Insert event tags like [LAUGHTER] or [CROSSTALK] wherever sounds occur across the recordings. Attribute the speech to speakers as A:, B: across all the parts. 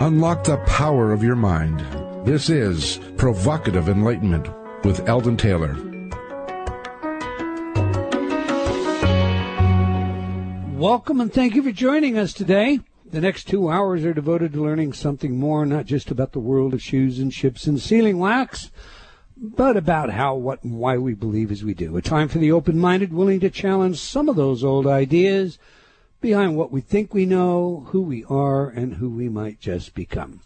A: Unlock the power of your mind. This is Provocative Enlightenment with Eldon Taylor.
B: Welcome and thank you for joining us today. The next two hours are devoted to learning something more, not just about the world of shoes and ships and sealing wax, but about how, what, and why we believe as we do. A time for the open-minded, willing to challenge some of those old ideas behind what we think we know, who we are, and who we might just become.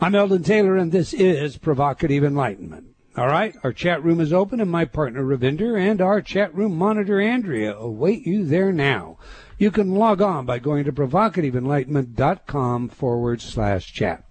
B: I'm Eldon Taylor, and this is Provocative Enlightenment. All right, our chat room is open, and my partner Ravinder and our chat room monitor Andrea await you there now. You can log on by going to provocativeenlightenment.com forward slash chat.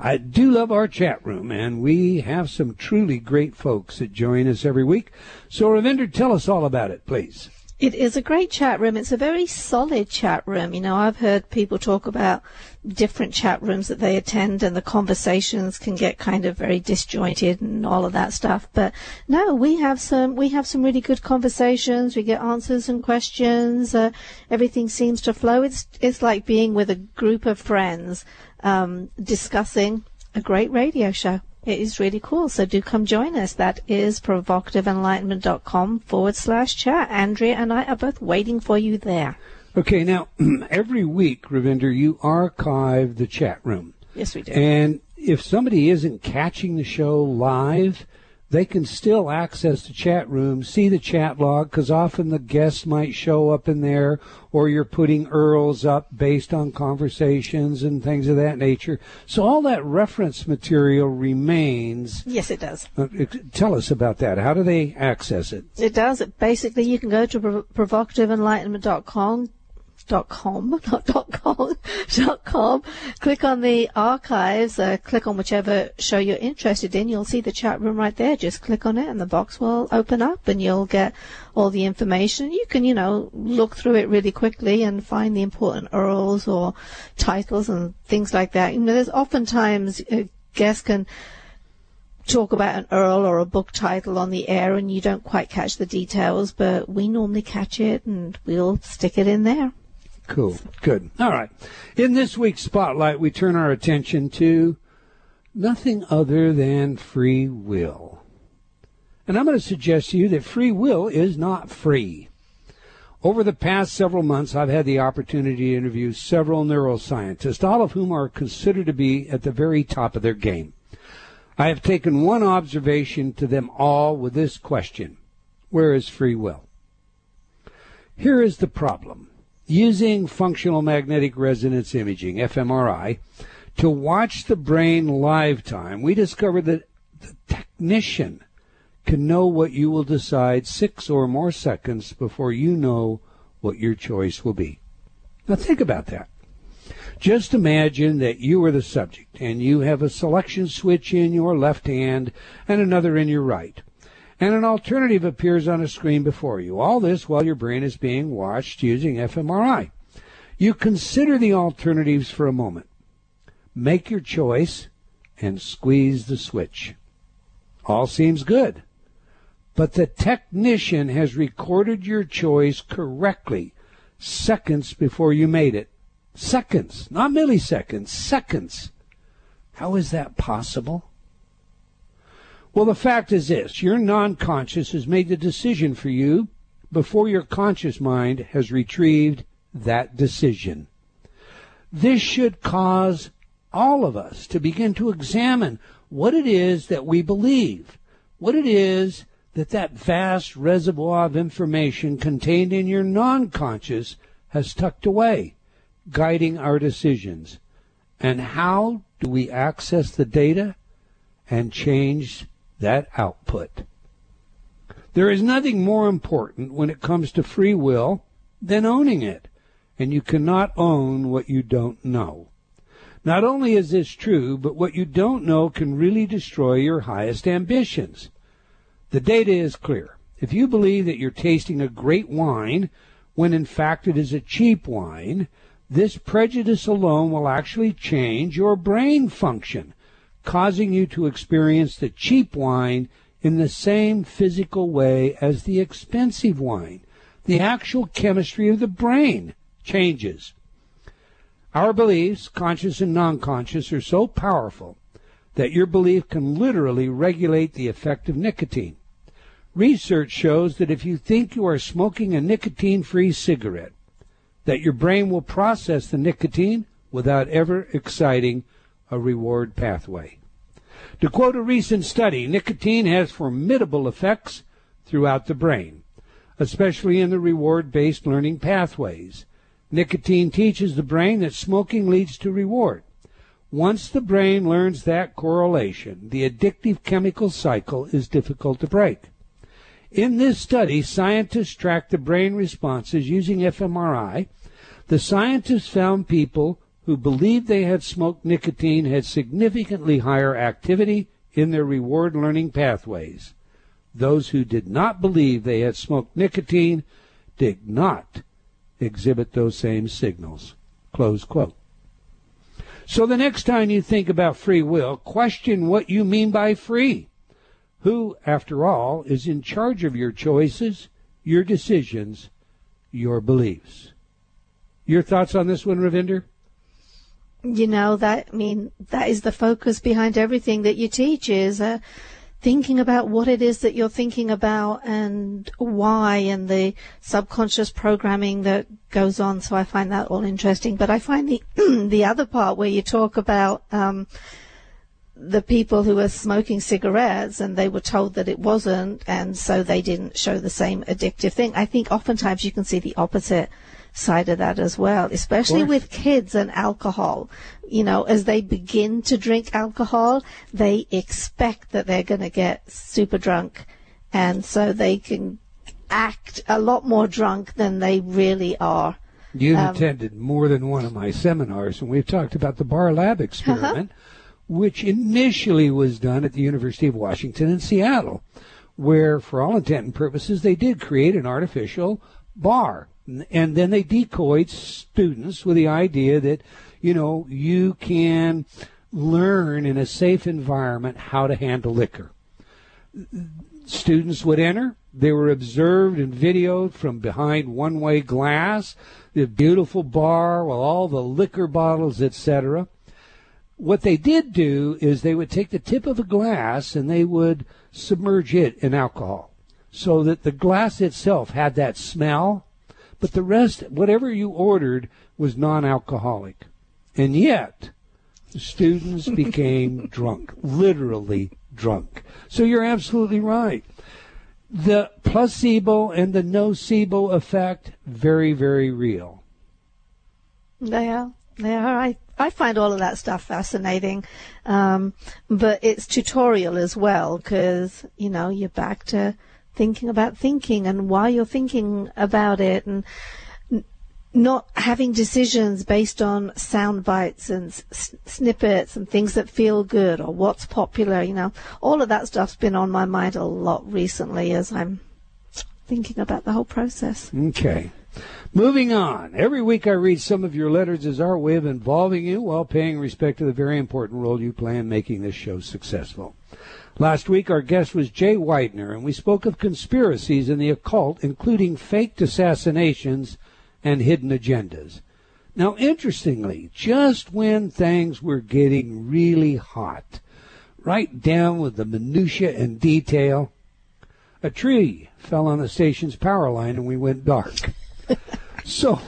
B: I do love our chat room, and we have some truly great folks that join us every week. So, Ravinder, tell us all about it, please.
C: It is a great chat room. It's a very solid chat room. You know, I've heard people talk about different chat rooms that they attend and the conversations can get kind of very disjointed and all of that stuff. But no, we have some, we have some really good conversations. We get answers and questions. Uh, everything seems to flow. It's, it's like being with a group of friends, um, discussing a great radio show. It is really cool. So do come join us. That is provocativeenlightenment.com forward slash chat. Andrea and I are both waiting for you there.
B: Okay, now [CLEARS THROAT] every week, Ravinder, you archive the chat room.
C: Yes, we do.
B: And if somebody isn't catching the show live, they can still access the chat room, see the chat log, because often the guests might show up in there, or you're putting URLs up based on conversations and things of that nature. So all that reference material remains.
C: Yes, it does.
B: Uh, tell us about that. How do they access it?
C: It does. Basically, you can go to provocativeenlightenment.com dot com, [LAUGHS] not dot com, [LAUGHS] dot com. Click on the archives, uh, click on whichever show you're interested in. You'll see the chat room right there. Just click on it and the box will open up and you'll get all the information. You can, you know, look through it really quickly and find the important URLs or titles and things like that. You know, there's oftentimes uh, guests can talk about an URL or a book title on the air and you don't quite catch the details, but we normally catch it and we'll stick it in there.
B: Cool. Good. All right. In this week's spotlight, we turn our attention to nothing other than free will. And I'm going to suggest to you that free will is not free. Over the past several months, I've had the opportunity to interview several neuroscientists, all of whom are considered to be at the very top of their game. I have taken one observation to them all with this question Where is free will? Here is the problem using functional magnetic resonance imaging, fMRI, to watch the brain live time, we discovered that the technician can know what you will decide six or more seconds before you know what your choice will be. Now think about that. Just imagine that you are the subject and you have a selection switch in your left hand and another in your right and an alternative appears on a screen before you. All this while your brain is being watched using fMRI. You consider the alternatives for a moment. Make your choice and squeeze the switch. All seems good. But the technician has recorded your choice correctly seconds before you made it. Seconds, not milliseconds, seconds. How is that possible? Well, the fact is this your non conscious has made the decision for you before your conscious mind has retrieved that decision. This should cause all of us to begin to examine what it is that we believe, what it is that that vast reservoir of information contained in your non conscious has tucked away, guiding our decisions. And how do we access the data and change that output. There is nothing more important when it comes to free will than owning it, and you cannot own what you don't know. Not only is this true, but what you don't know can really destroy your highest ambitions. The data is clear. If you believe that you're tasting a great wine when in fact it is a cheap wine, this prejudice alone will actually change your brain function causing you to experience the cheap wine in the same physical way as the expensive wine. The actual chemistry of the brain changes. Our beliefs, conscious and non-conscious, are so powerful that your belief can literally regulate the effect of nicotine. Research shows that if you think you are smoking a nicotine-free cigarette, that your brain will process the nicotine without ever exciting a reward pathway. To quote a recent study, nicotine has formidable effects throughout the brain, especially in the reward-based learning pathways. Nicotine teaches the brain that smoking leads to reward. Once the brain learns that correlation, the addictive chemical cycle is difficult to break. In this study, scientists tracked the brain responses using fMRI. The scientists found people who believed they had smoked nicotine had significantly higher activity in their reward learning pathways. Those who did not believe they had smoked nicotine did not exhibit those same signals. Close quote. So the next time you think about free will, question what you mean by free. Who, after all, is in charge of your choices, your decisions, your beliefs? Your thoughts on this one, Ravinder?
C: You know that I mean that is the focus behind everything that you teach is uh, thinking about what it is that you're thinking about and why and the subconscious programming that goes on. So I find that all interesting. But I find the [CLEARS THROAT] the other part where you talk about um, the people who were smoking cigarettes and they were told that it wasn't, and so they didn't show the same addictive thing. I think oftentimes you can see the opposite side of that as well, especially with kids and alcohol. You know, as they begin to drink alcohol, they expect that they're going to get super drunk. And so they can act a lot more drunk than they really are.
B: You've um, attended more than one of my seminars, and we've talked about the Bar Lab experiment, which initially was done at the University of Washington in Seattle, where, for all intent and purposes, they did create an artificial bar and then they decoyed students with the idea that you know you can learn in a safe environment how to handle liquor. Students would enter. They were observed and videoed from behind one-way glass the beautiful bar with all the liquor bottles etc what they did do is they would take the tip of a glass and they would submerge it in alcohol so that the glass itself had that smell but the rest, whatever you ordered, was non alcoholic. And yet, the students [LAUGHS] became drunk, literally drunk. So you're absolutely right. The placebo and the nocebo effect, very, very real.
C: They are. They are. I, I find all of that stuff fascinating. Um, but it's tutorial as well because, you know, you're back to thinking about thinking and why you're thinking about it and not having decisions based on sound bites and s- snippets and things that feel good or what's popular, you know. All of that stuff's been on my mind a lot recently as I'm thinking about the whole process.
B: Okay. Moving on. Every week I read some of your letters as our way of involving you while paying respect to the very important role you play in making this show successful. Last week, our guest was Jay Weidner, and we spoke of conspiracies in the occult, including faked assassinations and hidden agendas. Now, interestingly, just when things were getting really hot, right down with the minutia and detail, a tree fell on the station's power line and we went dark. [LAUGHS] so,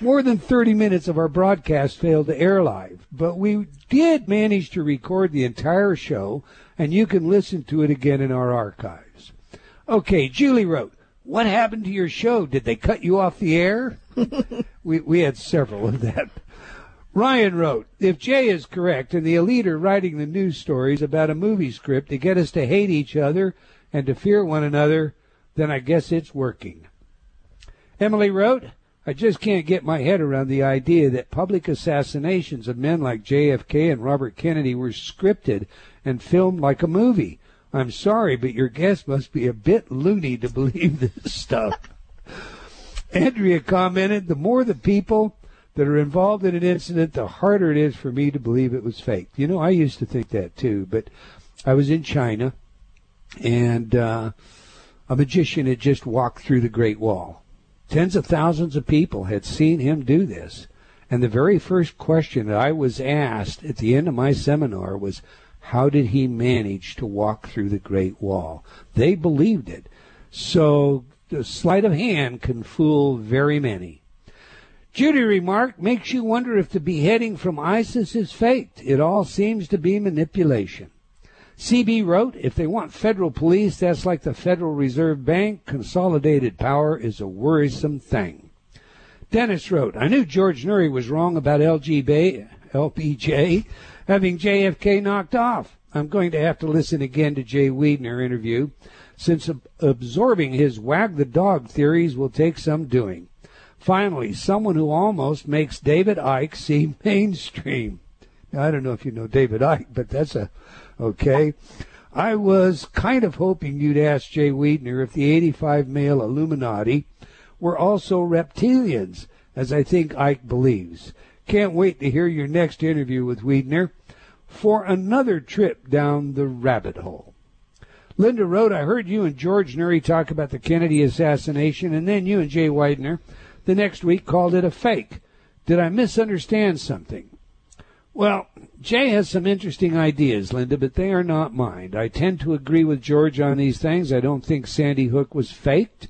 B: more than 30 minutes of our broadcast failed to air live, but we did manage to record the entire show and you can listen to it again in our archives. Okay, Julie wrote, What happened to your show? Did they cut you off the air? [LAUGHS] we, we had several of that. Ryan wrote, If Jay is correct and the elite are writing the news stories about a movie script to get us to hate each other and to fear one another, then I guess it's working. Emily wrote, I just can't get my head around the idea that public assassinations of men like JFK and Robert Kennedy were scripted and filmed like a movie. I'm sorry, but your guest must be a bit loony to believe [LAUGHS] this stuff. Andrea commented, the more the people that are involved in an incident, the harder it is for me to believe it was fake. You know, I used to think that too, but I was in China and uh, a magician had just walked through the Great Wall. Tens of thousands of people had seen him do this. And the very first question that I was asked at the end of my seminar was, how did he manage to walk through the Great Wall? They believed it. So the sleight of hand can fool very many. Judy remarked, makes you wonder if the beheading from ISIS is faked. It all seems to be manipulation. CB wrote, if they want federal police, that's like the Federal Reserve Bank. Consolidated power is a worrisome thing. Dennis wrote, I knew George Noory was wrong about LGB, LBJ having JFK knocked off. I'm going to have to listen again to Jay Weidner interview since ab- absorbing his wag the dog theories will take some doing. Finally, someone who almost makes David Icke seem [LAUGHS] mainstream. Now, I don't know if you know David Icke, but that's a okay. I was kind of hoping you'd ask Jay Weidner if the 85 male Illuminati were also reptilians, as I think Icke believes. Can't wait to hear your next interview with Weidner for another trip down the rabbit hole. Linda wrote, I heard you and George Noory talk about the Kennedy assassination, and then you and Jay Weidner the next week called it a fake. Did I misunderstand something? Well, Jay has some interesting ideas, Linda, but they are not mine. I tend to agree with George on these things. I don't think Sandy Hook was faked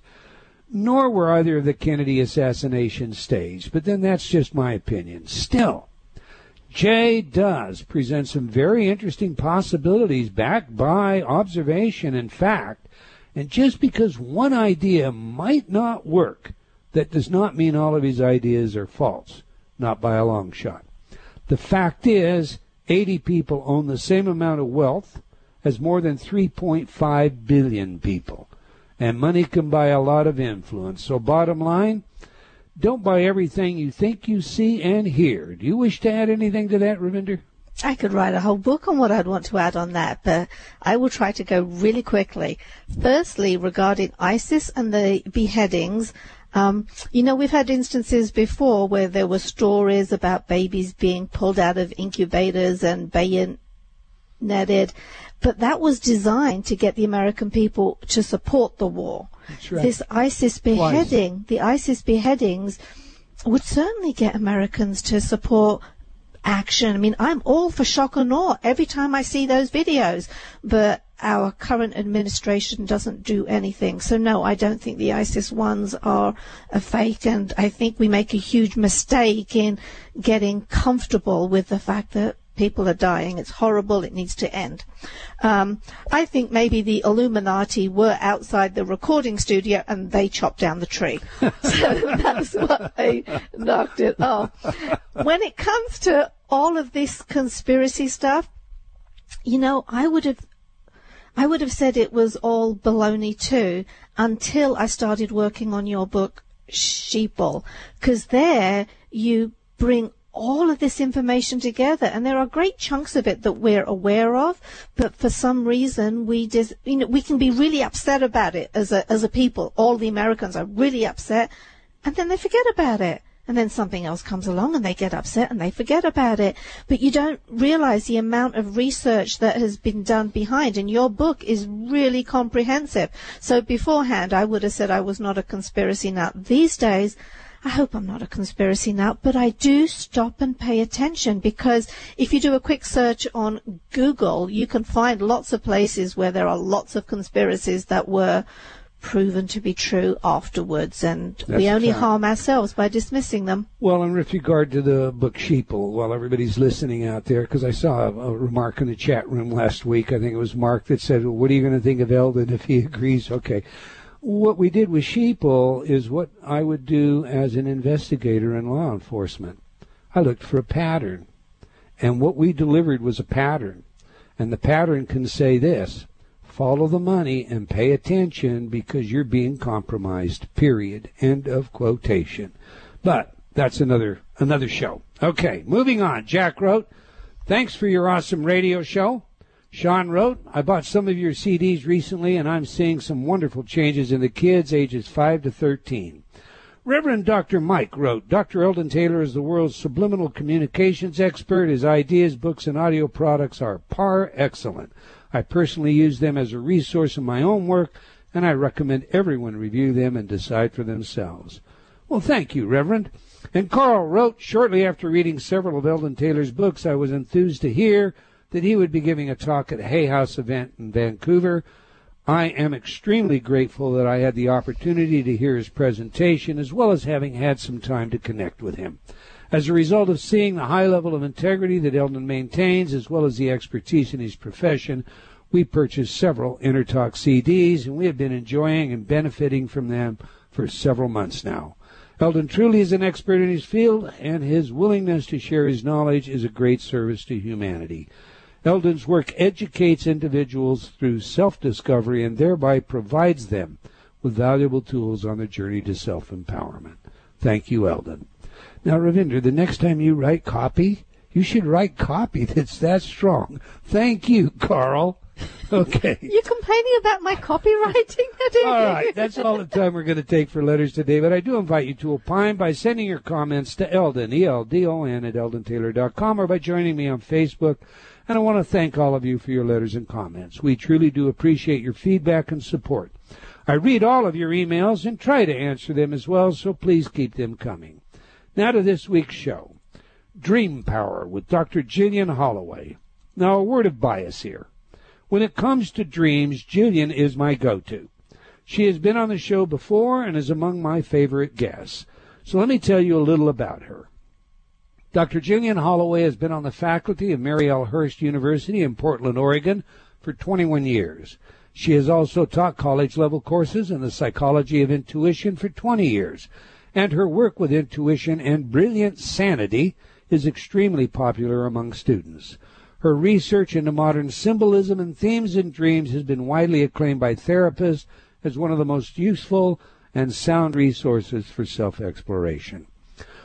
B: nor were either of the Kennedy assassinations staged. But then that's just my opinion. Still, Jay does present some very interesting possibilities backed by observation and fact. And just because one idea might not work, that does not mean all of his ideas are false. Not by a long shot. The fact is, 80 people own the same amount of wealth as more than 3.5 billion people and money can buy a lot of influence. So, bottom line, don't buy everything you think you see and hear. Do you wish to add anything to that, Ravinder?
C: I could write a whole book on what I'd want to add on that, but I will try to go really quickly. Firstly, regarding ISIS and the beheadings, um, you know, we've had instances before where there were stories about babies being pulled out of incubators and bayoneted. But that was designed to get the American people to support the war.
B: Right.
C: This ISIS beheading, the ISIS beheadings would certainly get Americans to support action. I mean, I'm all for shock and awe every time I see those videos, but our current administration doesn't do anything. So no, I don't think the ISIS ones are a fake and I think we make a huge mistake in getting comfortable with the fact that people are dying. It's horrible. It needs to end. Um, I think maybe the Illuminati were outside the recording studio and they chopped down the tree. [LAUGHS] so that's what they knocked it off. When it comes to all of this conspiracy stuff, you know, I would have I would have said it was all baloney too until I started working on your book, Sheeple, because there you bring all of this information together and there are great chunks of it that we're aware of but for some reason we just you know we can be really upset about it as a as a people. All the americans are really upset and then they forget about it and then something else comes along and they get upset and they forget about it. But you don't realize the amount of research that has been done behind. And your book is really comprehensive. So beforehand, I would have said I was not a conspiracy nut. These days, I hope I'm not a conspiracy nut, but I do stop and pay attention because if you do a quick search on Google, you can find lots of places where there are lots of conspiracies that were proven to be true afterwards, and
B: That's
C: we only
B: fact.
C: harm ourselves by dismissing them.
B: Well, in with regard to the book Sheeple, while everybody's listening out there, because I saw a, a remark in the chat room last week, I think it was Mark that said, well, what are you going to think of Eldon if he [LAUGHS] agrees? Okay. What we did with Sheeple is what I would do as an investigator in law enforcement. I looked for a pattern. And what we delivered was a pattern. And the pattern can say this follow the money and pay attention because you're being compromised. Period. End of quotation. But that's another another show. Okay, moving on. Jack wrote, Thanks for your awesome radio show. Sean wrote, I bought some of your CDs recently and I'm seeing some wonderful changes in the kids ages 5 to 13. Reverend Dr. Mike wrote, Dr. Eldon Taylor is the world's subliminal communications expert. His ideas, books, and audio products are par excellent. I personally use them as a resource in my own work, and I recommend everyone review them and decide for themselves. Well, thank you, Reverend. And Carl wrote shortly after reading several of Eldon Taylor's books, I was enthused to hear that he would be giving a talk at a Hay House event in Vancouver. I am extremely grateful that I had the opportunity to hear his presentation as well as having had some time to connect with him. As a result of seeing the high level of integrity that Eldon maintains as well as the expertise in his profession, we purchased several InnerTalk CDs and we have been enjoying and benefiting from them for several months now. Eldon truly is an expert in his field, and his willingness to share his knowledge is a great service to humanity. Eldon's work educates individuals through self discovery and thereby provides them with valuable tools on their journey to self empowerment. Thank you, Eldon. Now, Ravinder, the next time you write copy, you should write copy that's that strong. Thank you, Carl. [LAUGHS] Okay.
C: You're complaining about my copywriting? [LAUGHS]
B: all right. That's all the time we're going to take for letters today. But I do invite you to opine by sending your comments to Eldon, E-L-D-O-N, at eldontaylor.com or by joining me on Facebook. And I want to thank all of you for your letters and comments. We truly do appreciate your feedback and support. I read all of your emails and try to answer them as well, so please keep them coming. Now to this week's show. Dream Power with Dr. Jillian Holloway. Now, a word of bias here. When it comes to dreams, Jillian is my go-to. She has been on the show before and is among my favorite guests. So let me tell you a little about her. Dr. Jillian Holloway has been on the faculty of Marylhurst University in Portland, Oregon for 21 years. She has also taught college level courses in the psychology of intuition for 20 years, and her work with intuition and brilliant sanity is extremely popular among students. Her research into modern symbolism and themes in dreams has been widely acclaimed by therapists as one of the most useful and sound resources for self exploration.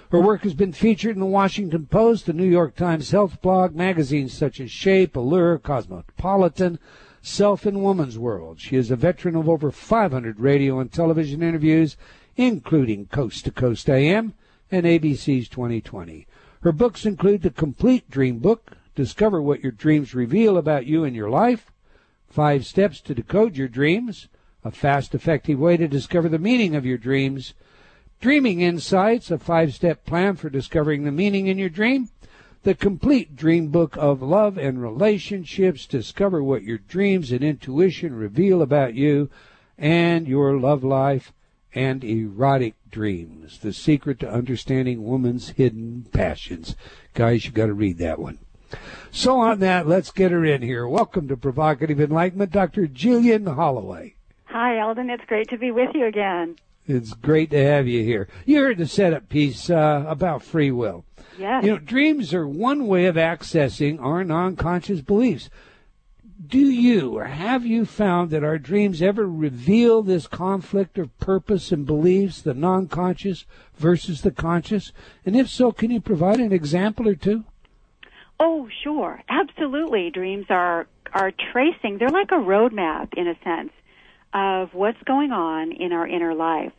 B: Her work has been featured in the Washington Post, the New York Times Health Blog, magazines such as Shape, Allure, Cosmopolitan, Self and Woman's World. She is a veteran of over 500 radio and television interviews, including Coast to Coast AM and ABC's 2020. Her books include The Complete Dream Book, Discover what your dreams reveal about you and your life. Five steps to decode your dreams. A fast, effective way to discover the meaning of your dreams. Dreaming Insights, a five step plan for discovering the meaning in your dream. The complete dream book of love and relationships. Discover what your dreams and intuition reveal about you and your love life and erotic dreams. The secret to understanding woman's hidden passions. Guys, you got to read that one. So on that, let's get her in here. Welcome to Provocative Enlightenment, Dr. Jillian Holloway.
D: Hi, Eldon. It's great to be with you again.
B: It's great to have you here. You heard the setup piece uh, about free will.
D: Yes.
B: You know, dreams are one way of accessing our non-conscious beliefs. Do you or have you found that our dreams ever reveal this conflict of purpose and beliefs, the non-conscious versus the conscious? And if so, can you provide an example or two?
D: Oh, sure. Absolutely. Dreams are, are tracing, they're like a roadmap in a sense of what's going on in our inner life,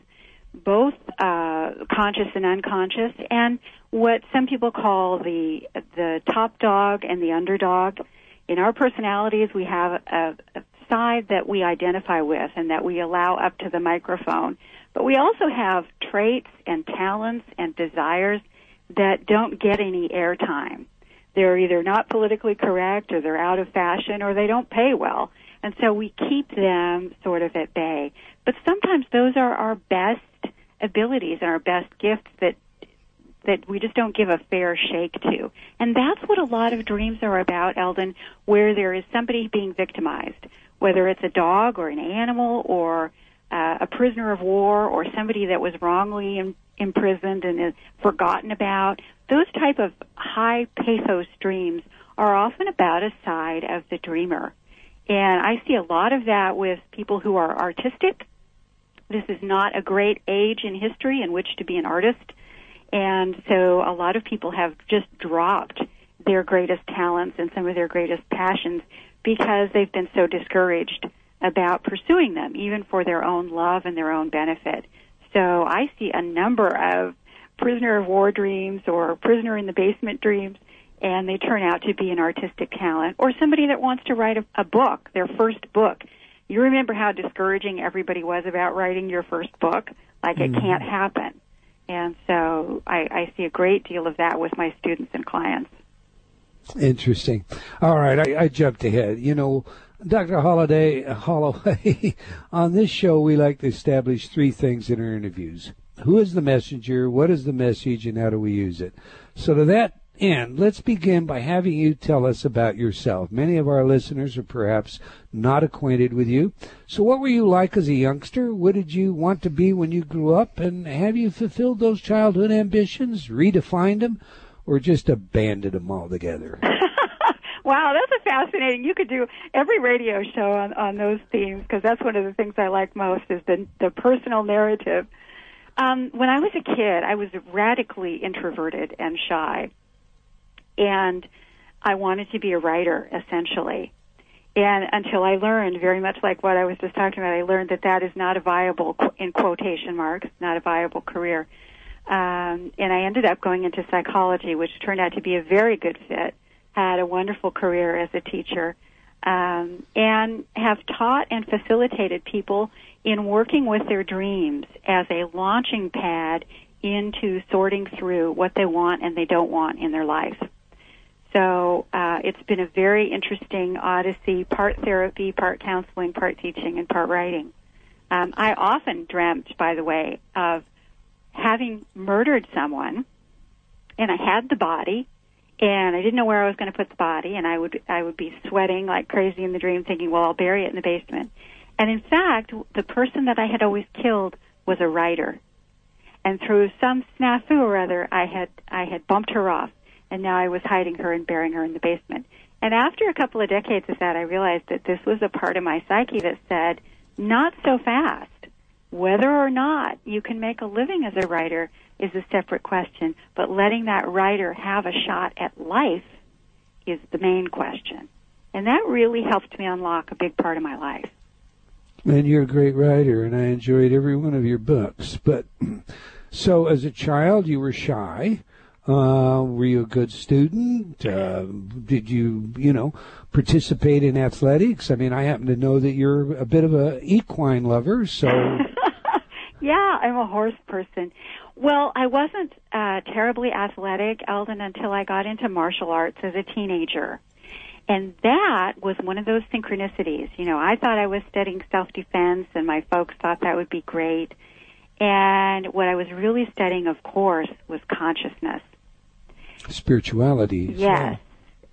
D: both uh, conscious and unconscious, and what some people call the, the top dog and the underdog. In our personalities, we have a, a side that we identify with and that we allow up to the microphone. But we also have traits and talents and desires that don't get any airtime they're either not politically correct or they're out of fashion or they don't pay well. And so we keep them sort of at bay. But sometimes those are our best abilities and our best gifts that that we just don't give a fair shake to. And that's what a lot of dreams are about, Eldon, where there is somebody being victimized, whether it's a dog or an animal or uh, a prisoner of war or somebody that was wrongly in, imprisoned and is forgotten about. Those type of high pathos dreams are often about a side of the dreamer. And I see a lot of that with people who are artistic. This is not a great age in history in which to be an artist. And so a lot of people have just dropped their greatest talents and some of their greatest passions because they've been so discouraged about pursuing them, even for their own love and their own benefit. So I see a number of prisoner of war dreams or prisoner in the basement dreams, and they turn out to be an artistic talent or somebody that wants to write a, a book, their first book. You remember how discouraging everybody was about writing your first book? Like mm-hmm. it can't happen. And so I, I see a great deal of that with my students and clients.
B: Interesting. All right, I, I jumped ahead. You know, Dr. Holiday Holloway, [LAUGHS] on this show we like to establish three things in our interviews. Who is the messenger? What is the message? And how do we use it? So to that end, let's begin by having you tell us about yourself. Many of our listeners are perhaps not acquainted with you. So what were you like as a youngster? What did you want to be when you grew up? And have you fulfilled those childhood ambitions, redefined them, or just abandoned them altogether? [LAUGHS]
D: Wow, that's a fascinating. You could do every radio show on on those themes because that's one of the things I like most is the the personal narrative. Um, when I was a kid, I was radically introverted and shy, and I wanted to be a writer essentially. And until I learned, very much like what I was just talking about, I learned that that is not a viable, in quotation marks, not a viable career. Um, and I ended up going into psychology, which turned out to be a very good fit had a wonderful career as a teacher, um, and have taught and facilitated people in working with their dreams as a launching pad into sorting through what they want and they don't want in their life. So uh, it's been a very interesting odyssey, part therapy, part counseling, part teaching, and part writing. Um, I often dreamt, by the way, of having murdered someone, and I had the body, and I didn't know where I was going to put the body, and I would I would be sweating like crazy in the dream, thinking, well, I'll bury it in the basement. And in fact, the person that I had always killed was a writer, and through some snafu or other, I had I had bumped her off, and now I was hiding her and burying her in the basement. And after a couple of decades of that, I realized that this was a part of my psyche that said, not so fast. Whether or not you can make a living as a writer is a separate question, but letting that writer have a shot at life is the main question. And that really helped me unlock a big part of my life.
B: And you're a great writer, and I enjoyed every one of your books. But [CLEARS THROAT] so, as a child, you were shy. Uh, were you a good student? Uh, did you, you know, participate in athletics? I mean, I happen to know that you're a bit of a equine lover, so. [LAUGHS]
D: yeah, I'm a horse person. Well, I wasn't uh, terribly athletic, Eldon, until I got into martial arts as a teenager. And that was one of those synchronicities. You know, I thought I was studying self defense, and my folks thought that would be great. And what I was really studying, of course, was consciousness,
B: spirituality.
D: Yes,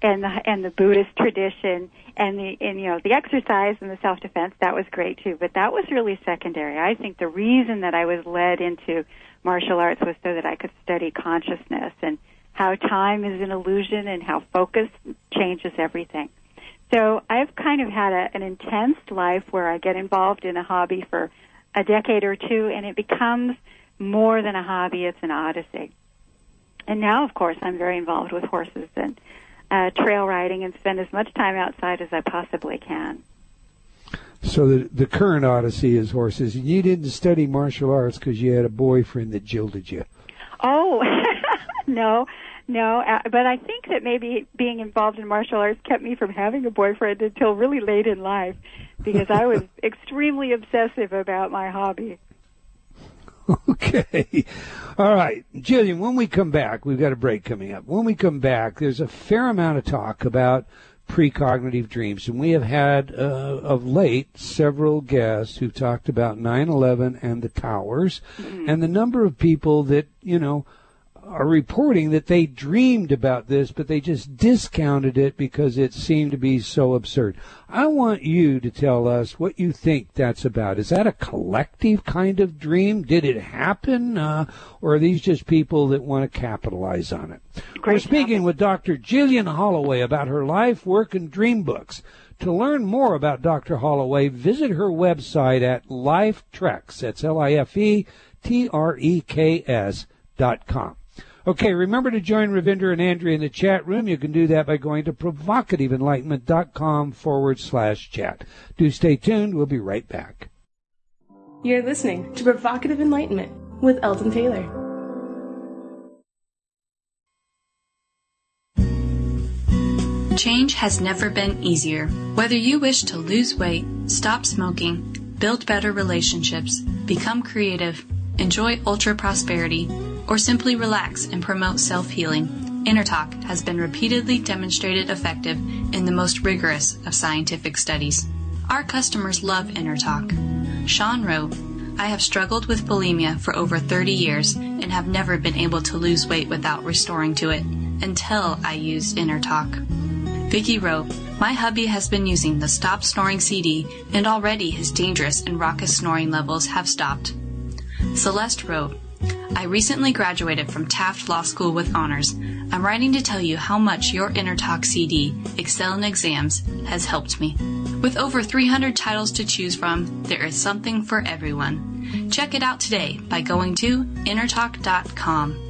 D: and the and the Buddhist tradition, and the and you know the exercise and the self defense. That was great too, but that was really secondary. I think the reason that I was led into martial arts was so that I could study consciousness and how time is an illusion and how focus changes everything. So I've kind of had a, an intense life where I get involved in a hobby for a decade or two and it becomes more than a hobby, it's an odyssey. And now, of course, I'm very involved with horses and uh, trail riding and spend as much time outside as I possibly can.
B: So the the current odyssey is horses, and you didn't study martial arts because you had a boyfriend that jilted you.
D: Oh, [LAUGHS] no, no. Uh, but I think that maybe being involved in martial arts kept me from having a boyfriend until really late in life, because I was [LAUGHS] extremely obsessive about my hobby. [LAUGHS]
B: Okay. All right. Jillian, when we come back, we've got a break coming up. When we come back, there's a fair amount of talk about precognitive dreams. And we have had, uh, of late, several guests who've talked about 9-11 and the towers mm-hmm. and the number of people that, you know, are reporting that they dreamed about this, but they just discounted it because it seemed to be so absurd. I want you to tell us what you think that's about. Is that a collective kind of dream? Did it happen? Uh, or are these just people that want to capitalize on it? Great We're speaking topic. with Dr. Jillian Holloway about her life, work, and dream books. To learn more about Dr. Holloway, visit her website at lifetreks. That's L-I-F-E T-R-E-K-S dot com. Okay, remember to join Ravinder and Andrea in the chat room. You can do that by going to provocativeenlightenment.com forward slash chat. Do stay tuned. We'll be right back.
E: You're listening to Provocative Enlightenment with Eldon Taylor.
F: Change has never been easier. Whether you wish to lose weight, stop smoking, build better relationships, become creative, enjoy ultra prosperity, or simply relax and promote self healing, InnerTalk has been repeatedly demonstrated effective in the most rigorous of scientific studies. Our customers love InnerTalk. Sean wrote, I have struggled with bulimia for over 30 years and have never been able to lose weight without restoring to it until I used InnerTalk. Vicky wrote, My hubby has been using the Stop Snoring CD and already his dangerous and raucous snoring levels have stopped. Celeste wrote, I recently graduated from Taft Law School with honors. I'm writing to tell you how much your InnerTalk CD, Excel in Exams, has helped me. With over 300 titles to choose from, there is something for everyone. Check it out today by going to innertalk.com.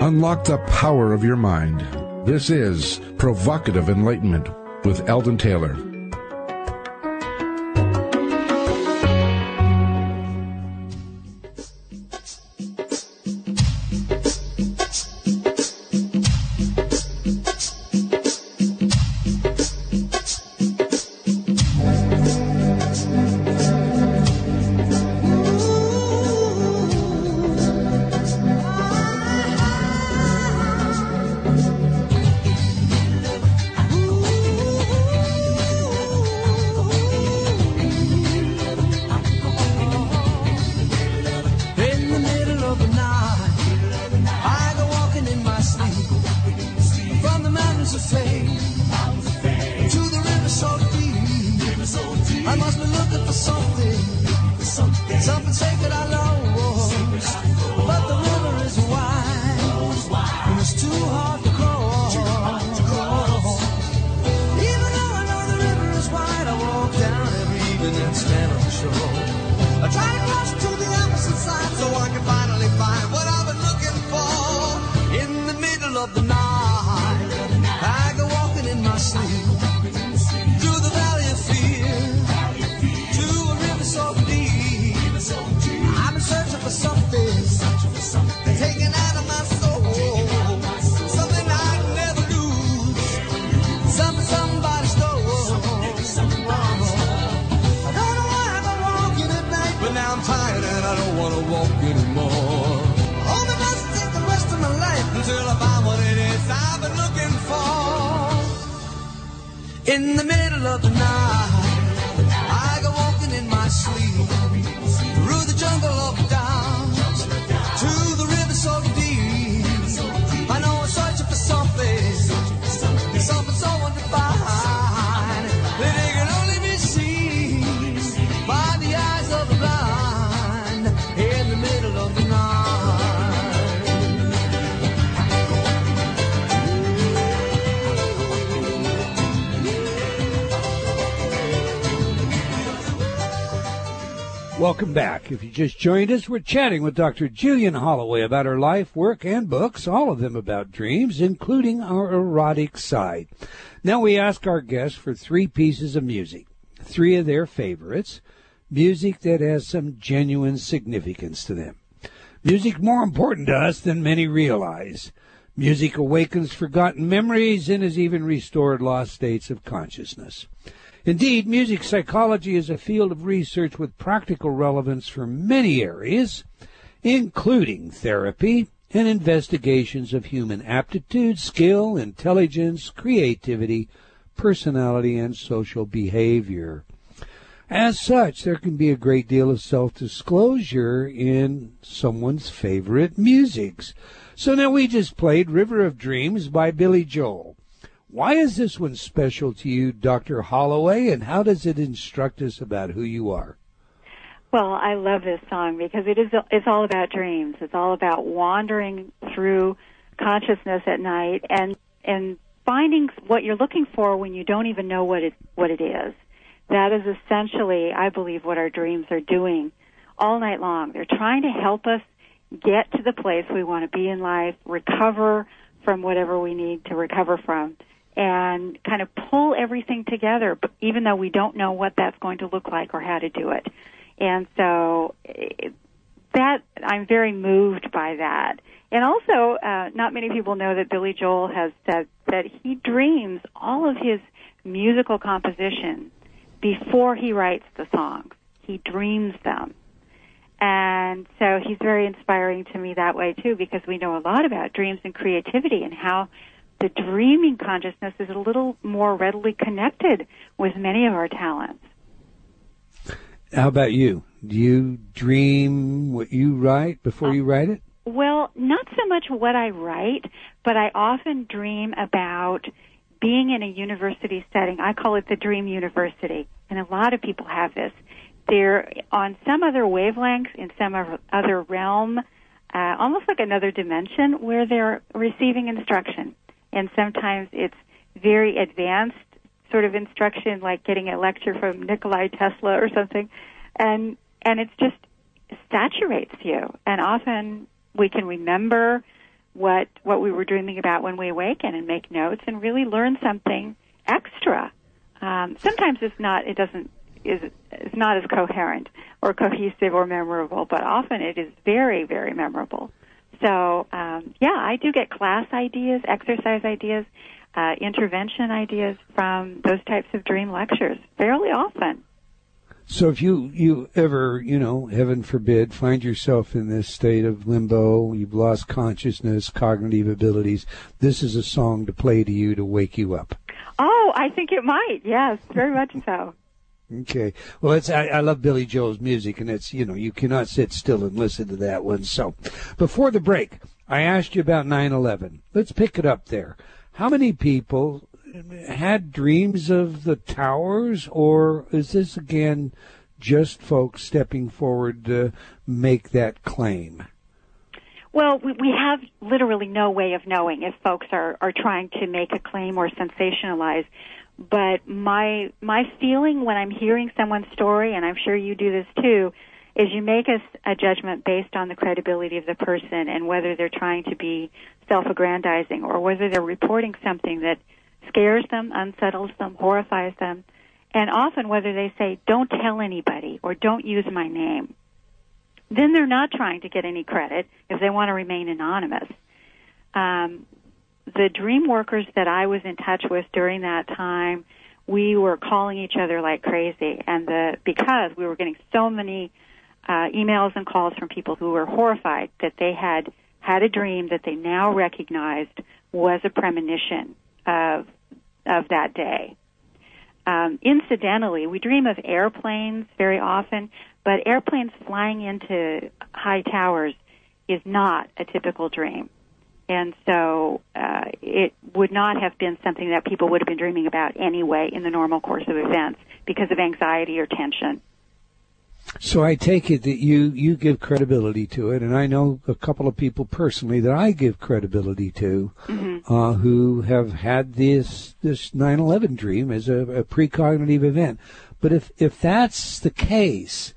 A: Unlock the power of your mind. This is Provocative Enlightenment with Eldon Taylor.
B: If you just joined us, we're chatting with Dr. Jillian Holloway about her life, work, and books, all of them about dreams, including our erotic side. Now we ask our guests for three pieces of music, three of their favorites, music that has some genuine significance to them. Music more important to us than many realize. Music awakens forgotten memories and has even restored lost states of consciousness. Indeed, music psychology is a field of research with practical relevance for many areas, including therapy and investigations of human aptitude, skill, intelligence, creativity, personality, and social behavior. As such, there can be a great deal of self-disclosure in someone's favorite musics. So now we just played River of Dreams by Billy Joel. Why is this one special to you, Dr. Holloway, and how does it instruct us about who you are?
D: Well, I love this song because it is it's all about dreams. It's all about wandering through consciousness at night and and finding what you're looking for when you don't even know what it what it is. That is essentially, I believe, what our dreams are doing all night long. They're trying to help us get to the place we want to be in life, recover from whatever we need to recover from and kind of pull everything together, even though we don't know what that's going to look like or how to do it. And so that I'm very moved by that. And also, uh, not many people know that Billy Joel has said that he dreams all of his musical composition before he writes the songs. He dreams them. And so he's very inspiring to me that way too because we know a lot about dreams and creativity and how the dreaming consciousness is a little more readily connected with many of our talents.
B: How about you? Do you dream what you write before uh, you write it?
D: Well, not so much what I write, but I often dream about being in a university setting. I call it the dream university, and a lot of people have this. They're on some other wavelength in some other realm, uh, almost like another dimension where they're receiving instruction. And sometimes it's very advanced sort of instruction, like getting a lecture from Nikolai Tesla or something, and and it's just saturates you. And often we can remember what what we were dreaming about when we awaken and make notes and really learn something extra. Um, sometimes it's not it doesn't is is not as coherent or cohesive or memorable, but often it is very very memorable. So um, yeah, I do get class ideas, exercise ideas, uh, intervention ideas from those types of dream lectures fairly often.
B: So if you you ever you know heaven forbid find yourself in this state of limbo, you've lost consciousness, cognitive abilities, this is a song to play to you to wake you up.
D: Oh, I think it might. Yes, very much so.
B: Okay. Well, it's I, I love Billy Joel's music, and it's you know you cannot sit still and listen to that one. So, before the break, I asked you about 9/11. Let's pick it up there. How many people had dreams of the towers, or is this again just folks stepping forward to make that claim?
D: Well, we, have literally no way of knowing if folks are, are trying to make a claim or sensationalize. But my my feeling when I'm hearing someone's story, and I'm sure you do this too, is you make a, a judgment based on the credibility of the person and whether they're trying to be self-aggrandizing or whether they're reporting something that scares them, unsettles them, horrifies them, and often whether they say, don't tell anybody or don't use my name. Then they're not trying to get any credit if they want to remain anonymous. Um, the dream workers that I was in touch with during that time, we were calling each other like crazy, and the because we were getting so many uh, emails and calls from people who were horrified that they had had a dream that they now recognized was a premonition of of that day. Um, incidentally, we dream of airplanes very often, but airplanes flying into high towers is not a typical dream. And so uh, it would not have been something that people would have been dreaming about anyway in the normal course of events because of anxiety or tension.
B: So I take it that you you give credibility to it, and I know a couple of people personally that I give credibility to, mm-hmm. uh, who have had this this 9/11 dream as a, a precognitive event. But if if that's the case,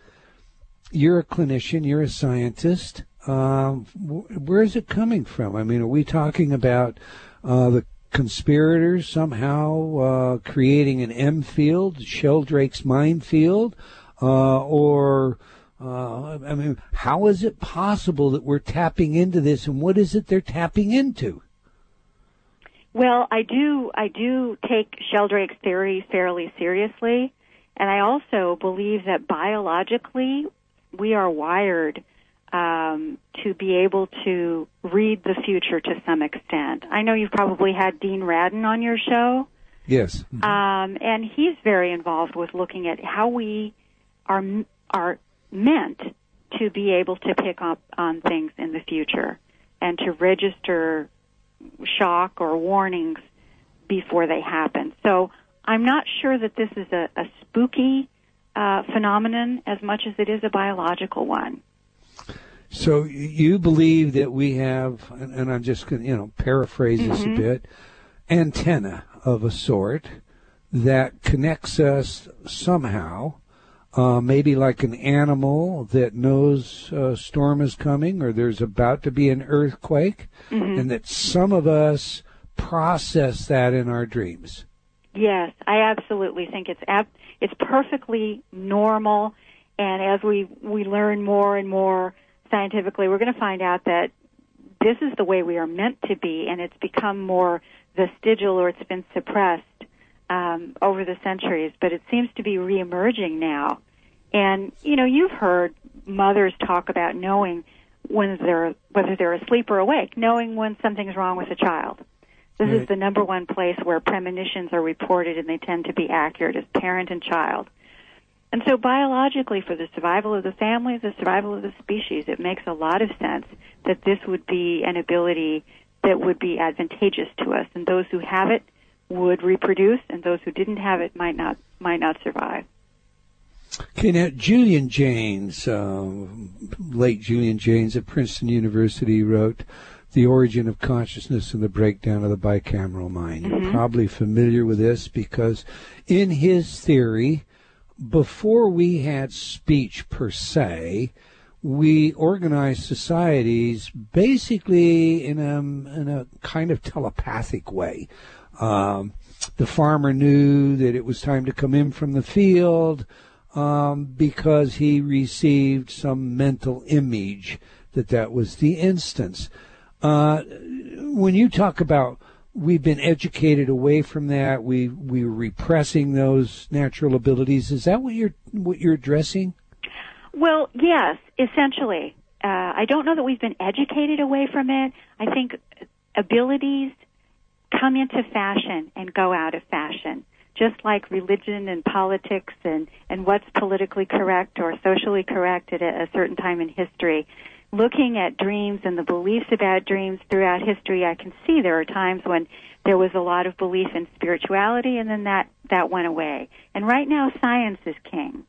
B: you're a clinician, you're a scientist. Um, where is it coming from? I mean, are we talking about uh, the conspirators somehow uh, creating an M field, Sheldrake's minefield? Uh, or uh, I mean, how is it possible that we're tapping into this, and what is it they're tapping into?
D: Well, I do. I do take Sheldrake's theory fairly seriously, and I also believe that biologically we are wired um, to be able to read the future to some extent. I know you've probably had Dean Radin on your show.
B: Yes.
D: Um, and he's very involved with looking at how we are are meant to be able to pick up on things in the future and to register shock or warnings before they happen. So I'm not sure that this is a, a spooky uh, phenomenon as much as it is a biological one.
B: So you believe that we have, and I'm just going to, you know, paraphrase this mm-hmm. a bit, antenna of a sort that connects us somehow uh, maybe like an animal that knows a storm is coming or there's about to be an earthquake, mm-hmm. and that some of us process that in our dreams.
D: Yes, I absolutely think it's ab- it's perfectly normal, and as we we learn more and more scientifically, we're going to find out that this is the way we are meant to be, and it's become more vestigial or it's been suppressed um, over the centuries, but it seems to be reemerging now. And you know, you've heard mothers talk about knowing when they're whether they're asleep or awake, knowing when something's wrong with a child. This right. is the number one place where premonitions are reported, and they tend to be accurate as parent and child. And so, biologically, for the survival of the family, the survival of the species, it makes a lot of sense that this would be an ability that would be advantageous to us, and those who have it would reproduce, and those who didn't have it might not might not survive.
B: Okay, now Julian Jaynes, uh, late Julian Jaynes at Princeton University, wrote "The Origin of Consciousness and the Breakdown of the Bicameral Mind." Mm-hmm. You're probably familiar with this because, in his theory, before we had speech per se, we organized societies basically in a, in a kind of telepathic way. Um, the farmer knew that it was time to come in from the field um, because he received some mental image that that was the instance. Uh, when you talk about we've been educated away from that, we we're repressing those natural abilities. Is that what you're what you're addressing?
D: Well, yes, essentially. Uh, I don't know that we've been educated away from it. I think abilities come into fashion and go out of fashion just like religion and politics and, and what's politically correct or socially correct at a, a certain time in history. Looking at dreams and the beliefs about dreams throughout history, I can see there are times when there was a lot of belief in spirituality and then that, that went away. And right now science is king.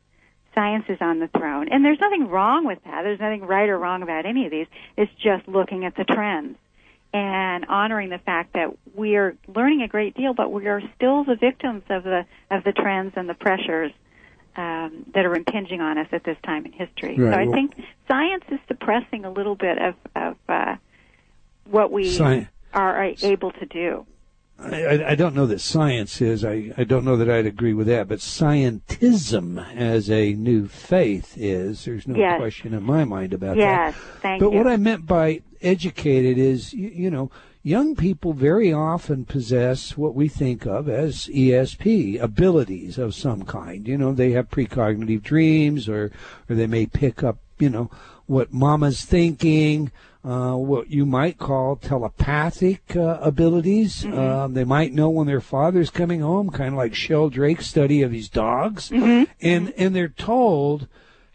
D: Science is on the throne. And there's nothing wrong with that. There's nothing right or wrong about any of these. It's just looking at the trends and honoring the fact that we are learning a great deal, but we are still the victims of the of the trends and the pressures um, that are impinging on us at this time in history. Right. So I well, think science is suppressing a little bit of, of uh, what we are able to do.
B: I, I, don't know that science is. I, I don't know that I'd agree with that. But scientism as a new faith is. There's no
D: yes.
B: question in my mind about
D: yes,
B: that.
D: Yes, thank
B: but
D: you.
B: what I meant by educated is, you, you, know, young people very often possess what we think of as ESP abilities of some kind. You know, they have precognitive dreams, or or they may pick up, you know, what mama's thinking uh, what you might call telepathic uh, abilities. Mm-hmm. Um, they might know when their father's coming home, kind of like Sheldrake's study of his dogs,
D: mm-hmm.
B: and and they're told,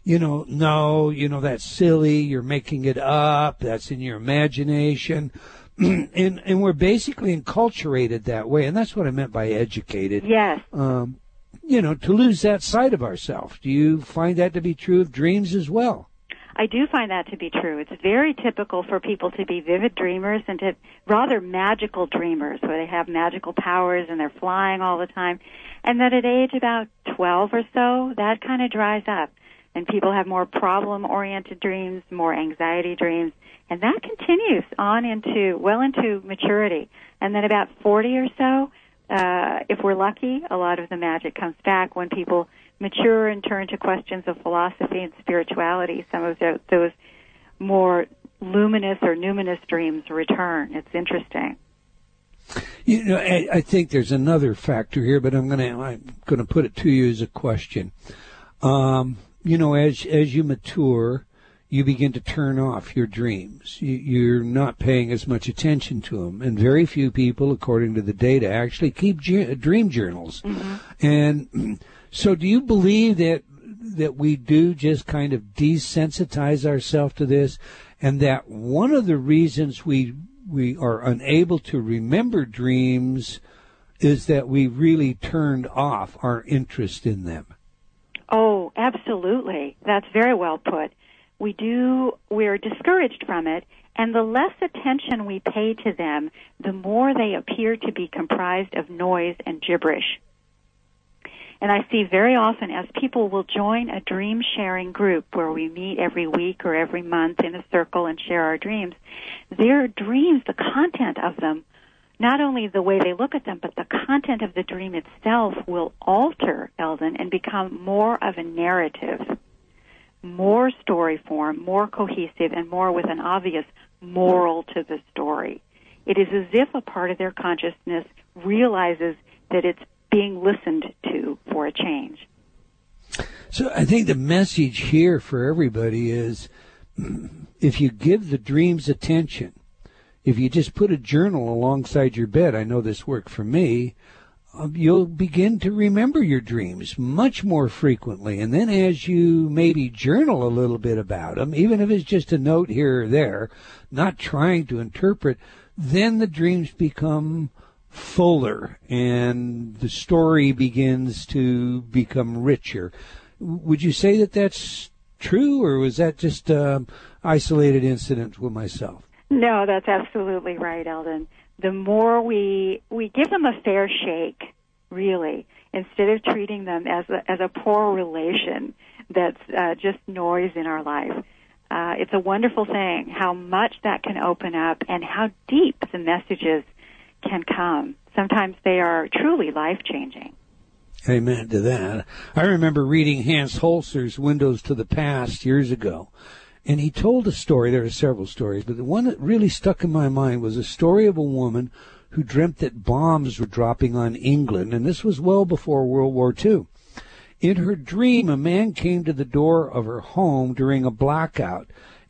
B: you know, no, you know that's silly. You're making it up. That's in your imagination. [CLEARS THROAT] and and we're basically enculturated that way, and that's what I meant by educated.
D: Yes.
B: Um, you know, to lose that side of ourselves. Do you find that to be true of dreams as well?
D: I do find that to be true. It's very typical for people to be vivid dreamers and to rather magical dreamers where they have magical powers and they're flying all the time. And that at age about 12 or so, that kind of dries up. And people have more problem oriented dreams, more anxiety dreams, and that continues on into, well into maturity. And then about 40 or so, uh, if we're lucky, a lot of the magic comes back when people mature and turn to questions of philosophy and spirituality, some of the, those more luminous or numinous dreams return. It's interesting.
B: You know, I, I think there's another factor here, but I'm going to I'm going to put it to you as a question. Um, you know, as as you mature, you begin to turn off your dreams. You, are not paying as much attention to them, and very few people, according to the data, actually keep dream journals.
D: Mm-hmm.
B: And so, do you believe that that we do just kind of desensitize ourselves to this, and that one of the reasons we we are unable to remember dreams is that we really turned off our interest in them?
D: Oh, absolutely. That's very well put. We do, we're discouraged from it, and the less attention we pay to them, the more they appear to be comprised of noise and gibberish. And I see very often as people will join a dream sharing group where we meet every week or every month in a circle and share our dreams, their dreams, the content of them, not only the way they look at them, but the content of the dream itself will alter, Eldon, and become more of a narrative, more story form, more cohesive, and more with an obvious moral to the story. It is as if a part of their consciousness realizes that it's being listened to for a change.
B: So I think the message here for everybody is [CLEARS THROAT] if you give the dreams attention, if you just put a journal alongside your bed, I know this worked for me, um, you'll begin to remember your dreams much more frequently. And then as you maybe journal a little bit about them, even if it's just a note here or there, not trying to interpret, then the dreams become fuller and the story begins to become richer. Would you say that that's true, or was that just um, isolated incident with myself?
D: No, that's absolutely right, Eldon. The more we we give them a fair shake, really, instead of treating them as a, as a poor relation that's uh, just noise in our life. Uh, it's a wonderful thing how much that can open up and how deep the messages can come. Sometimes they are truly life changing.
B: Amen to that. I remember reading Hans Holzer's Windows to the Past years ago. And he told a story, there are several stories, but the one that really stuck in my mind was a story of a woman who dreamt that bombs were dropping on England, and this was well before World War II. In her dream, a man came to the door of her home during a blackout.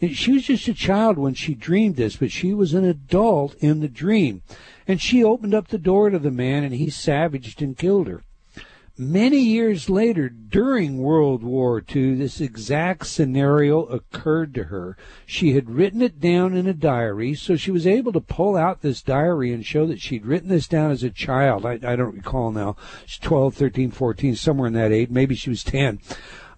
B: She was just a child when she dreamed this, but she was an adult in the dream. And she opened up the door to the man, and he savaged and killed her. Many years later, during World War II, this exact scenario occurred to her. She had written it down in a diary, so she was able to pull out this diary and show that she'd written this down as a child. I, I don't recall now. She's 12, 13, 14, somewhere in that age. Maybe she was 10.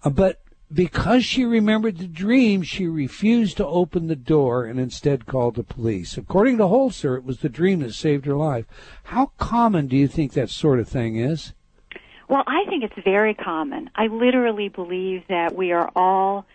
B: Uh, but because she remembered the dream, she refused to open the door and instead called the police. According to Holzer, it was the dream that saved her life. How common do you think that sort of thing is?
D: Well, I think it's very common. I literally believe that we are all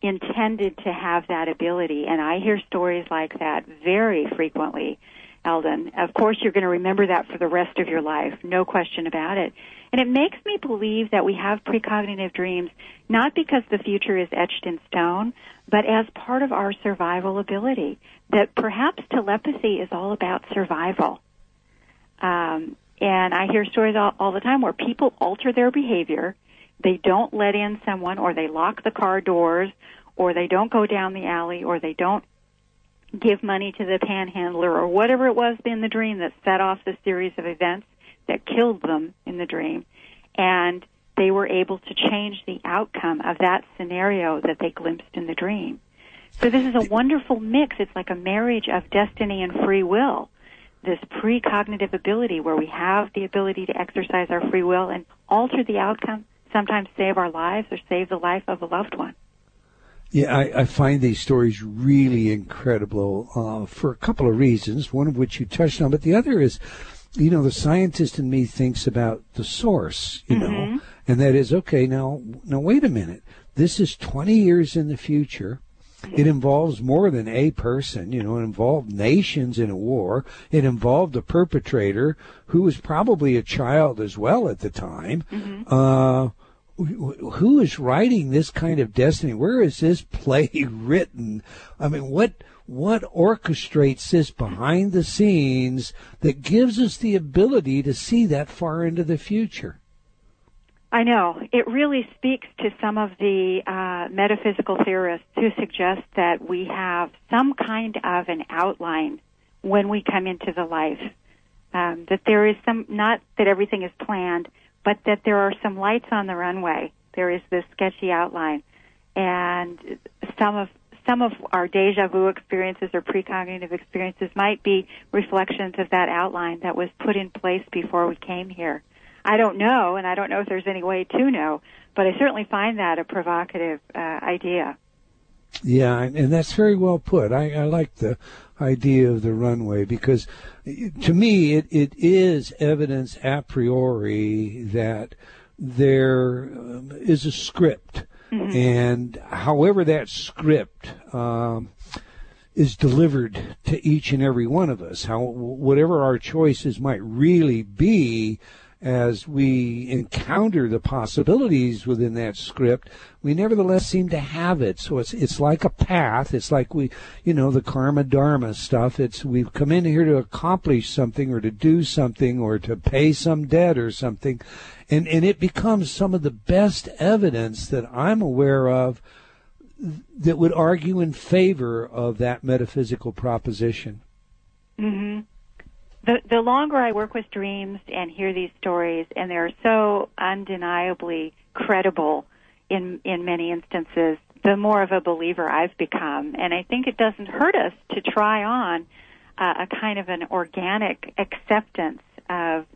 D: intended to have that ability, and I hear stories like that very frequently, Eldon. Of course, you're going to remember that for the rest of your life, no question about it. And it makes me believe that we have precognitive dreams not because the future is etched in stone, but as part of our survival ability. That perhaps telepathy is all about survival. Um, and I hear stories all, all the time where people alter their behavior. They don't let in someone or they lock the car doors or they don't go down the alley or they don't give money to the panhandler or whatever it was in the dream that set off the series of events that killed them in the dream. And they were able to change the outcome of that scenario that they glimpsed in the dream. So this is a wonderful mix. It's like a marriage of destiny and free will this precognitive ability where we have the ability to exercise our free will and alter the outcome, sometimes save our lives or save the life of a loved one.
B: Yeah, I, I find these stories really incredible uh, for a couple of reasons. One of which you touched on, but the other is, you know, the scientist in me thinks about the source, you mm-hmm. know, and that is okay. Now, now, wait a minute. This is 20 years in the future. It involves more than a person, you know, it involved nations in a war. It involved a perpetrator who was probably a child as well at the time. Mm-hmm. Uh, who is writing this kind of destiny? Where is this [LAUGHS] play written? I mean, what what orchestrates this behind the scenes that gives us the ability to see that far into the future?
D: I know. It really speaks to some of the uh, metaphysical theorists who suggest that we have some kind of an outline when we come into the life. Um, that there is some, not that everything is planned, but that there are some lights on the runway. There is this sketchy outline. And some of some of our deja vu experiences or precognitive experiences might be reflections of that outline that was put in place before we came here. I don't know, and I don't know if there's any way to know, but I certainly find that a provocative uh, idea.
B: Yeah, and that's very well put. I, I like the idea of the runway because to me it, it is evidence a priori that there um, a script. Mm-hmm. And however that script um, is delivered to each and every one of us, how whatever our choices might really be, as we encounter the possibilities within that script, we nevertheless seem to have it. So it's it's like a path. It's like we, you know, the karma dharma stuff. It's we've come in here to accomplish something or to do something or to pay some debt or something, and and it becomes some of the best evidence that I'm aware of that would argue in favor of that metaphysical proposition.
D: Mm-hmm the the longer I work with dreams and hear these stories, and they're so undeniably credible in in many instances, the more of a believer I've become. And I think it doesn't hurt us to try on uh, a kind of an organic acceptance of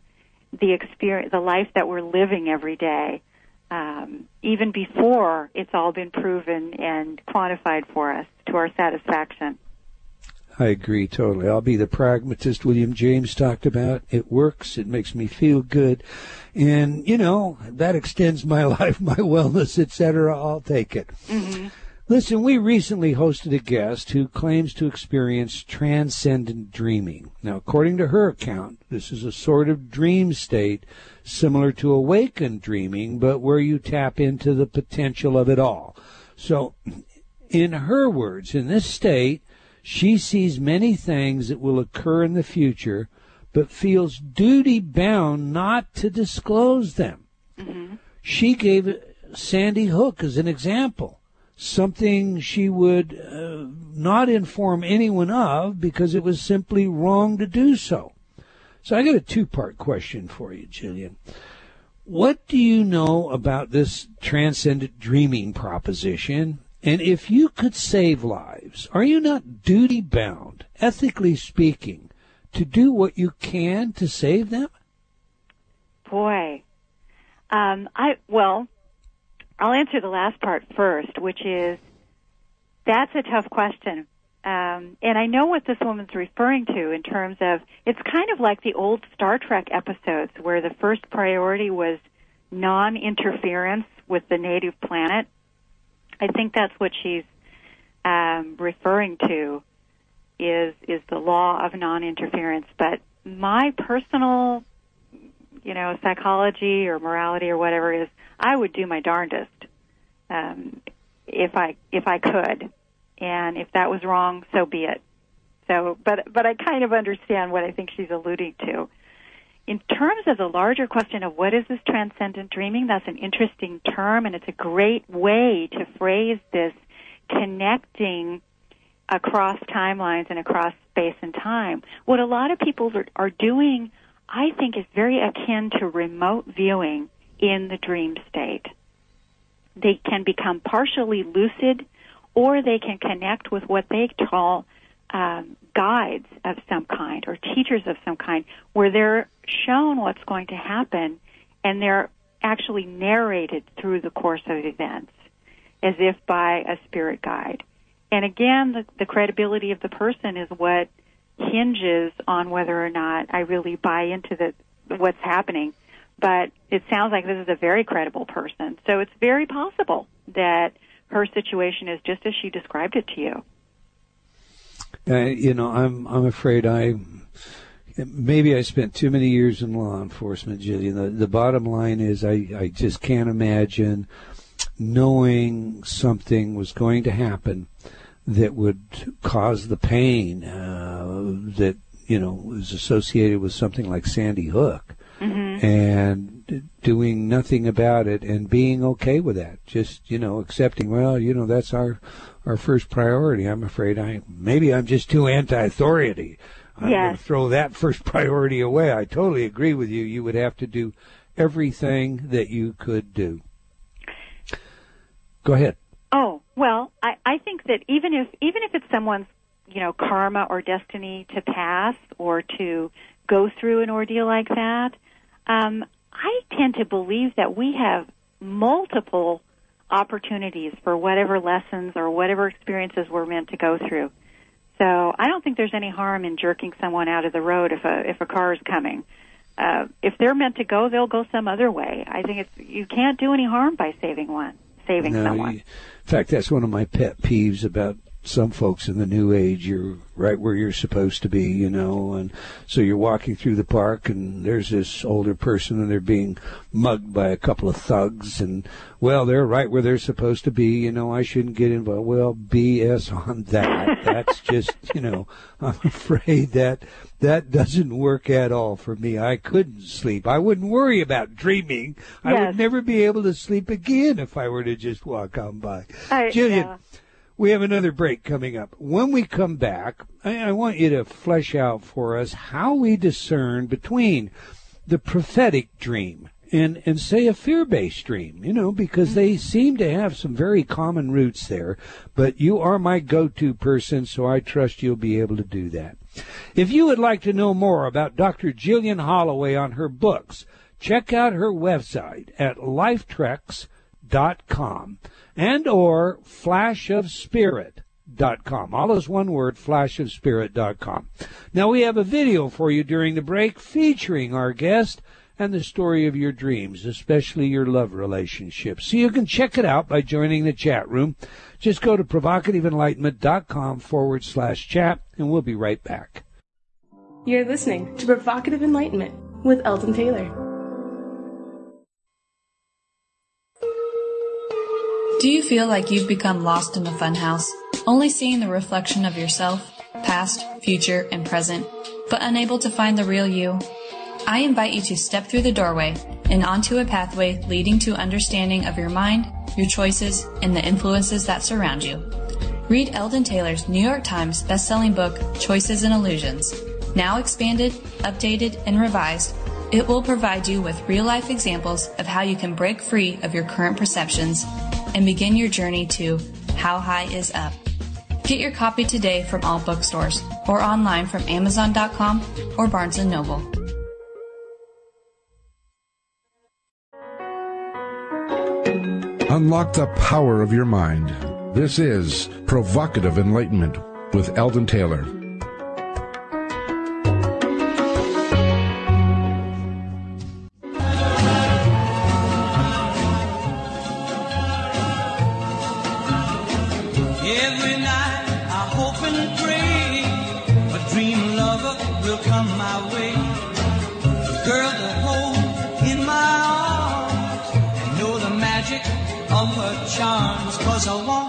D: the experience, the life that we're living every day, um, even before it's all been proven and quantified for us to our satisfaction.
B: I agree totally. I'll be the pragmatist William James talked about. It works. It makes me feel good. And, you know, that extends my [LAUGHS] life, my wellness, etc. I'll take it. Mm-hmm. Listen, we recently hosted a guest who claims to experience transcendent dreaming. Now, according to her account, this is a sort of dream state similar to awakened dreaming, but where you tap into the potential of it all. So, in her words, in this state, she sees many things that will occur in the future, but feels duty bound not to disclose them. Mm-hmm. She gave Sandy Hook as an example, something she would uh, not inform anyone of because it was simply wrong to do so. So I got a two part question for you, Jillian. What do you know about this transcendent dreaming proposition and if you could save lives, are you not duty bound, ethically speaking, to do what you can to save them?
D: Boy, um, I well, I'll answer the last part first, which is that's a tough question. Um, and I know what this woman's referring to in terms of it's kind of like the old Star Trek episodes where the first priority was non interference with the native planet I think that's what she's um, referring to is is the law of non-interference. But my personal, you know, psychology or morality or whatever is, I would do my darndest um, if I if I could, and if that was wrong, so be it. So, but but I kind of understand what I think she's alluding to. In terms of the larger question of what is this transcendent dreaming, that's an interesting term and it's a great way to phrase this connecting across timelines and across space and time. What a lot of people are, doing, I think, is very akin to remote viewing in the dream state. They can become partially lucid or they can connect with what they call um, guides of some kind or teachers of some kind where they're shown what's going to happen and they're actually narrated through the course of events as if by a spirit guide. And again, the, the credibility of the person is what hinges on whether or not I really buy into the what's happening. But it sounds like this is a very credible person. So it's very possible that her situation is just as she described it to you.
B: Uh, you know, I'm I'm afraid I maybe I spent too many years in law enforcement, Jillian. The, the bottom line is I, I just can't imagine knowing something was going to happen that would cause the pain uh, that you know was associated with something like Sandy Hook, mm-hmm. and doing nothing about it and being okay with that. Just you know accepting. Well, you know that's our our first priority. I'm afraid I maybe I'm just too anti-authority. I'm yes. going to throw that [LAUGHS] first priority away. I totally agree with you. You would have to do everything that you could do. Go ahead.
D: Oh well, I, I think that even if even if it's someone's you know karma or destiny to pass or to go through an ordeal like that, um, I tend to believe that we have multiple opportunities for whatever lessons or whatever experiences we're meant to go through. So I don't think there's any harm in jerking someone out of the road if a if a car is coming. Uh, if they're meant to go, they'll go some other way. I think it's you can't do any harm by saving one, saving
B: no,
D: someone.
B: You, in fact, that's one of my pet peeves about some folks in the new age, you're right where you're supposed to be, you know, and so you're walking through the park and there's this older person and they're being mugged by a couple of thugs and, well, they're right where they're supposed to be, you know, I shouldn't get involved. Well, BS on that. That's just, you know, [LAUGHS] I'm afraid that that doesn't work at all for me. I couldn't sleep. I wouldn't worry about dreaming. Yes. I would never be able to sleep again if I were to just walk on by.
D: I,
B: Jillian,
D: yeah
B: we have another break coming up. When we come back, I, I want you to flesh out for us how we discern between the prophetic dream and and say a fear-based dream, you know, because they mm-hmm. seem to have some very common roots there. But you are my go-to person, so I trust you'll be able to do that. If you would like to know more about Dr. Jillian Holloway on her books, check out her website at lifetreks.com and or flashofspirit.com. All is one word, flashofspirit.com. Now we have a video for you during the break featuring our guest and the story of your dreams, especially your love relationships. So you can check it out by joining the chat room. Just go to provocativeenlightenment.com forward slash chat and we'll be right back.
E: You're listening to Provocative Enlightenment with Eldon Taylor.
F: Do you feel like you've become lost in the funhouse, only seeing the reflection of yourself, past, future, and present, but unable to find the real you? I invite you to step through the doorway and onto a pathway leading to understanding of your mind, your choices, and the influences that surround you. Read Eldon Taylor's New York Times bestselling book, Choices and Illusions. Now expanded, updated, and revised, it will provide you with real life examples of how you can break free of your current perceptions and begin your journey to How High is Up. Get your copy today from all bookstores or online from Amazon.com or Barnes & Noble.
A: Unlock the power of your mind. This is Provocative Enlightenment with Eldon Taylor. 朝望。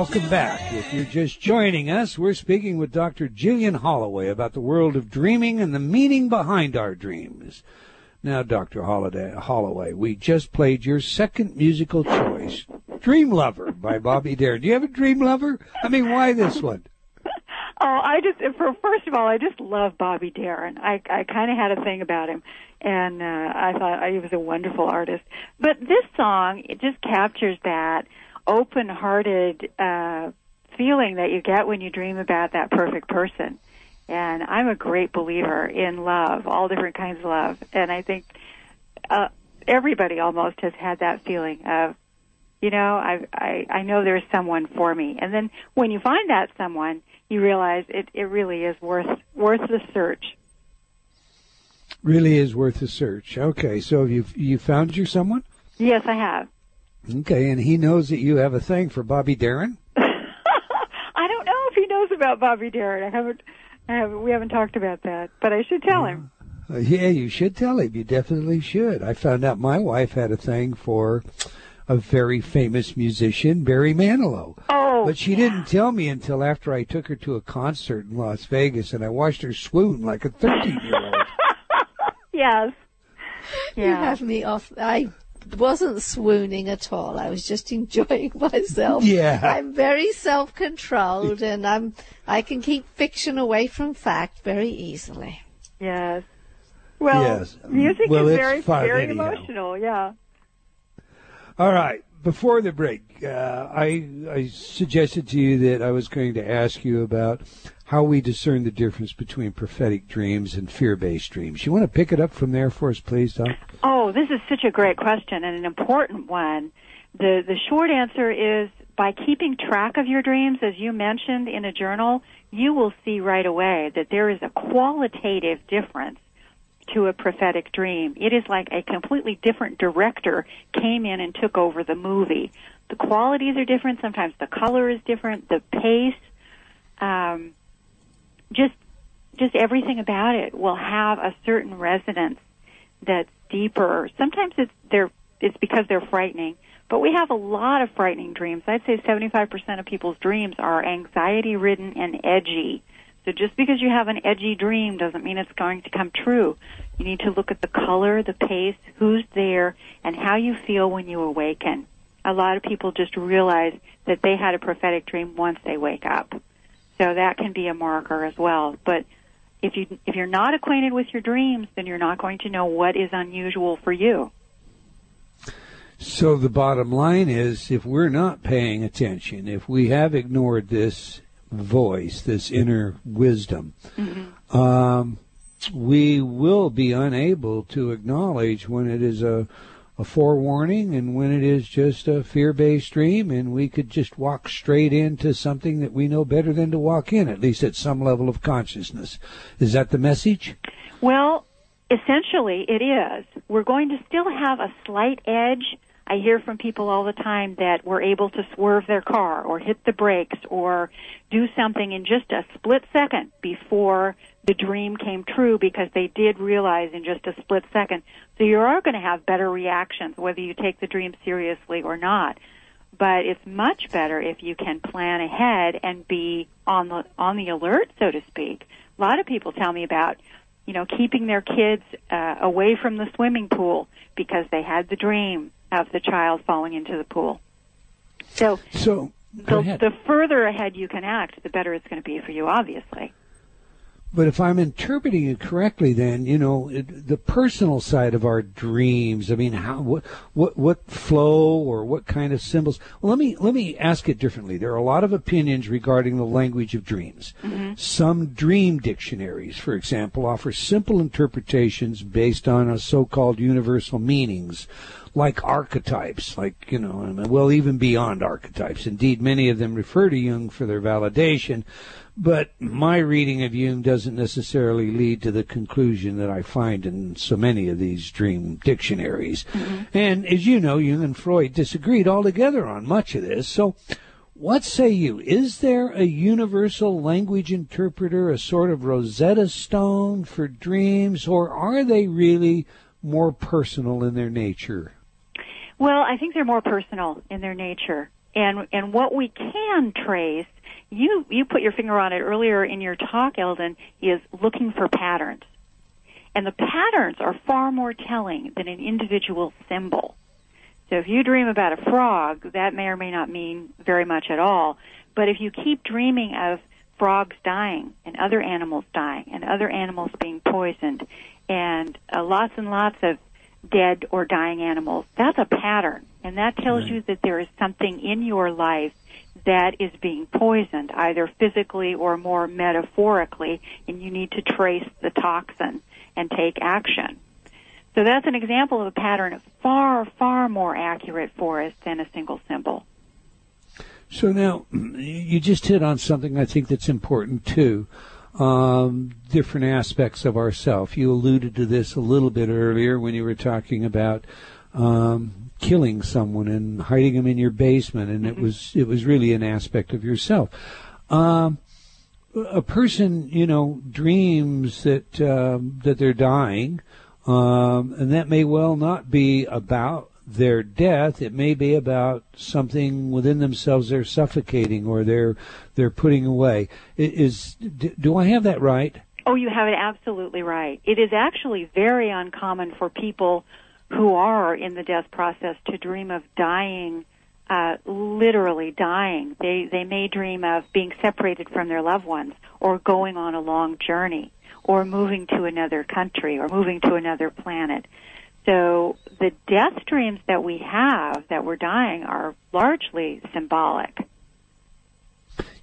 B: Welcome back. If you're just joining us, we're speaking with Dr. Jillian Holloway about the world of dreaming and the meaning behind our dreams. Now, Dr. Holloway, we just played your second musical choice, Dream Lover by Bobby Darin. Do you have a dream lover? I mean, why this one? [LAUGHS]
D: Oh, I just for first of all, I just love Bobby Darin. I I kind of had a thing about him, and uh, I thought he was a wonderful artist. But this song, it just captures that open-hearted uh, feeling that you get when you dream about that perfect person. And I'm a great believer in love, all different kinds of love, and I think uh, everybody almost has had that feeling of, you know, I I I know there's someone for me. And then when you find that someone, you realize it, it really is worth worth the search.
B: Really is worth the search. Okay, so you you found your someone?
D: Yes, I have.
B: Okay, and he knows that you have a thing for Bobby Darin. [LAUGHS]
D: I don't know if he knows about Bobby Darin. I haven't, I haven't. We haven't talked about that, but I should tell him.
B: Uh, yeah, you should tell him. You definitely should. I found out my wife had a thing for a very famous musician, Barry Manilow.
D: Oh,
B: but she
D: yeah.
B: didn't tell me until after I took her to a concert in Las Vegas, and I watched her swoon like a thirteen-year-old. [LAUGHS]
D: yes.
C: You have me off. I wasn't swooning at all. I was just [LAUGHS] enjoying myself.
B: Yeah.
C: I'm very self-controlled, and I'm I can keep fiction away from fact very easily.
D: Yes. Well,
B: Yes.
D: music
B: Well,
D: is
B: it's
D: very,
B: fun
D: very
B: anyhow.
D: emotional. Yeah.
B: All right. Before the break, uh, I I suggested to you that I was going to ask you about how we discern the difference between prophetic dreams and fear-based dreams. You want to pick it up from there for us, please, Doc?
D: Oh, this is such a great question and an important one. The the short answer is by keeping track of your dreams, as you mentioned in a journal, you will see right away that there is a qualitative difference to a prophetic dream. It is like a completely different director came in and took over the movie. The qualities are different. Sometimes the color is different. The pace, um, just just everything about it will have a certain resonance that's deeper. Sometimes it's they're it's because they're frightening, but we have a lot of frightening dreams. I'd say 75% of people's dreams are anxiety ridden and edgy. So just because you have an edgy dream doesn't mean it's going to come true. You need to look at the color, the pace, who's there, and how you feel when you awaken. A lot of people just realize that they had a prophetic dream once they wake up. So that can be a marker as well. But if you if you're not acquainted with your dreams, then you're not going to know what is unusual for you.
B: So the bottom line is if we're not paying attention, if we have ignored this voice, this inner wisdom, um, we will be unable to acknowledge when it is a, a forewarning and when it is just a fear based dream, and we could just walk straight into something that we know better than to walk in, at least at some level of consciousness. Is that the message?
D: Well, essentially it is. We're going to still have a slight edge. I hear from people all the time that were able to swerve their car or hit the brakes or do something in just a split second before the dream came true because they did realize in just a split second. So you are going to have better reactions whether you take the dream seriously or not. But it's much better if you can plan ahead and be on the on the alert, so to speak. A lot of people tell me about you know, keeping their kids uh, away from the swimming pool because they had the dream of the child falling into the pool. So
B: So,
D: the, the further ahead you can act, the better it's going to be for you, obviously.
B: But if I'm interpreting it correctly, then you know it, the personal side of our dreams. I mean, how what what what flow or what kind of symbols? Well, let me let me ask it differently. There are a lot of opinions regarding the language of dreams. Mm-hmm. Some dream dictionaries, for example, offer simple interpretations based on a so-called universal meanings, like archetypes, like you know, well, even beyond archetypes. Indeed, many of them refer to Jung for their validation. But my reading of Jung doesn't necessarily lead to the conclusion that I find in so many of these dream dictionaries. Mm-hmm. And as you know, Jung and Freud disagreed altogether on much of this. So, what say you? Is there a universal language interpreter, a sort of Rosetta Stone for dreams, or are they really more personal in their nature?
D: Well, I think they're more personal in their nature. And and what we can trace, you you put your finger on it earlier in your talk, Eldon, is looking for patterns. And the patterns are far more telling than an individual symbol. So if you dream about a frog, that may or may not mean very much at all. But if you keep dreaming of frogs dying and other animals dying and other animals being poisoned and uh, lots and lots of dead or dying animals, that's a pattern. And that tells you that there is something in your life that is being poisoned, either physically or more metaphorically, and you need to trace the toxin and take action. So that's an example of a pattern far, far more accurate for us than a single symbol.
B: So now, you just hit on something I think that's important too. Um, different aspects of ourself. You alluded to this a little bit earlier when you were talking about um, killing someone and hiding them in your basement, and mm-hmm. it was it was really an aspect of yourself. Um, a person, you know, dreams that um, that they're dying, um, and that may well not be about their death. It may be about something within themselves they're suffocating or they're they're putting away. Is do I have that right?
D: Oh, you have it absolutely right. It is actually very uncommon for people who are in the death process to dream of dying uh, literally dying. They they may dream of being separated from their loved ones, or going on a long journey, or moving to another country, or moving to another planet. So the death dreams that we have that we're dying are largely symbolic.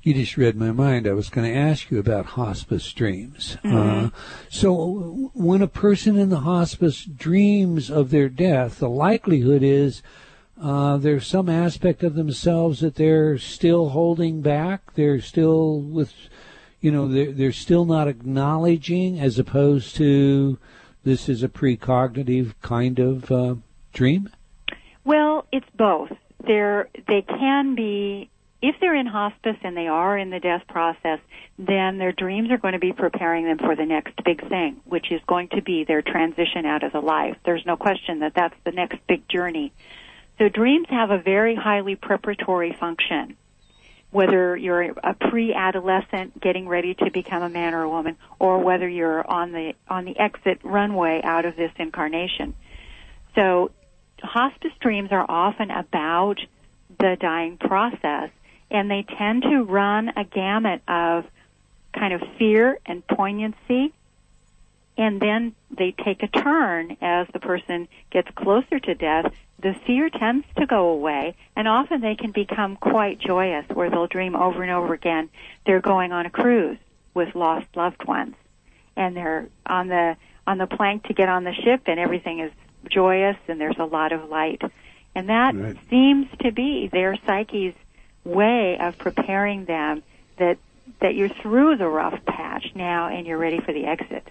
B: You just read my mind. I was going to ask you about hospice dreams.
D: Mm-hmm. Uh,
B: so when a person in the hospice dreams of their death, the likelihood is uh, there's some aspect of themselves that they're still holding back. They're still with, you know, they're, they're still not acknowledging as opposed to this is a precognitive kind of uh, dream?
D: Well, it's both. They're, they can be, if they're in hospice and they are in the death process, then their dreams are going to be preparing them for the next big thing, which is going to be their transition out of the life. There's no question that that's the next big journey so dreams have a very highly preparatory function. Whether you're a pre-adolescent getting ready to become a man or a woman, or whether you're on the on the exit runway out of this incarnation. So, hospice dreams are often about the dying process, and they tend to run a gamut of kind of fear and poignancy. And then they take a turn as the person gets closer to death. The fear tends to go away, and often they can become quite joyous, where they'll dream over and over again. They're going on a cruise with lost loved ones, and they're on the on the plank to get on the ship, and everything is joyous, and there's a lot of light, and that right. seems to be their psyche's way of preparing them that that you're through the rough patch now, and you're ready for the exit.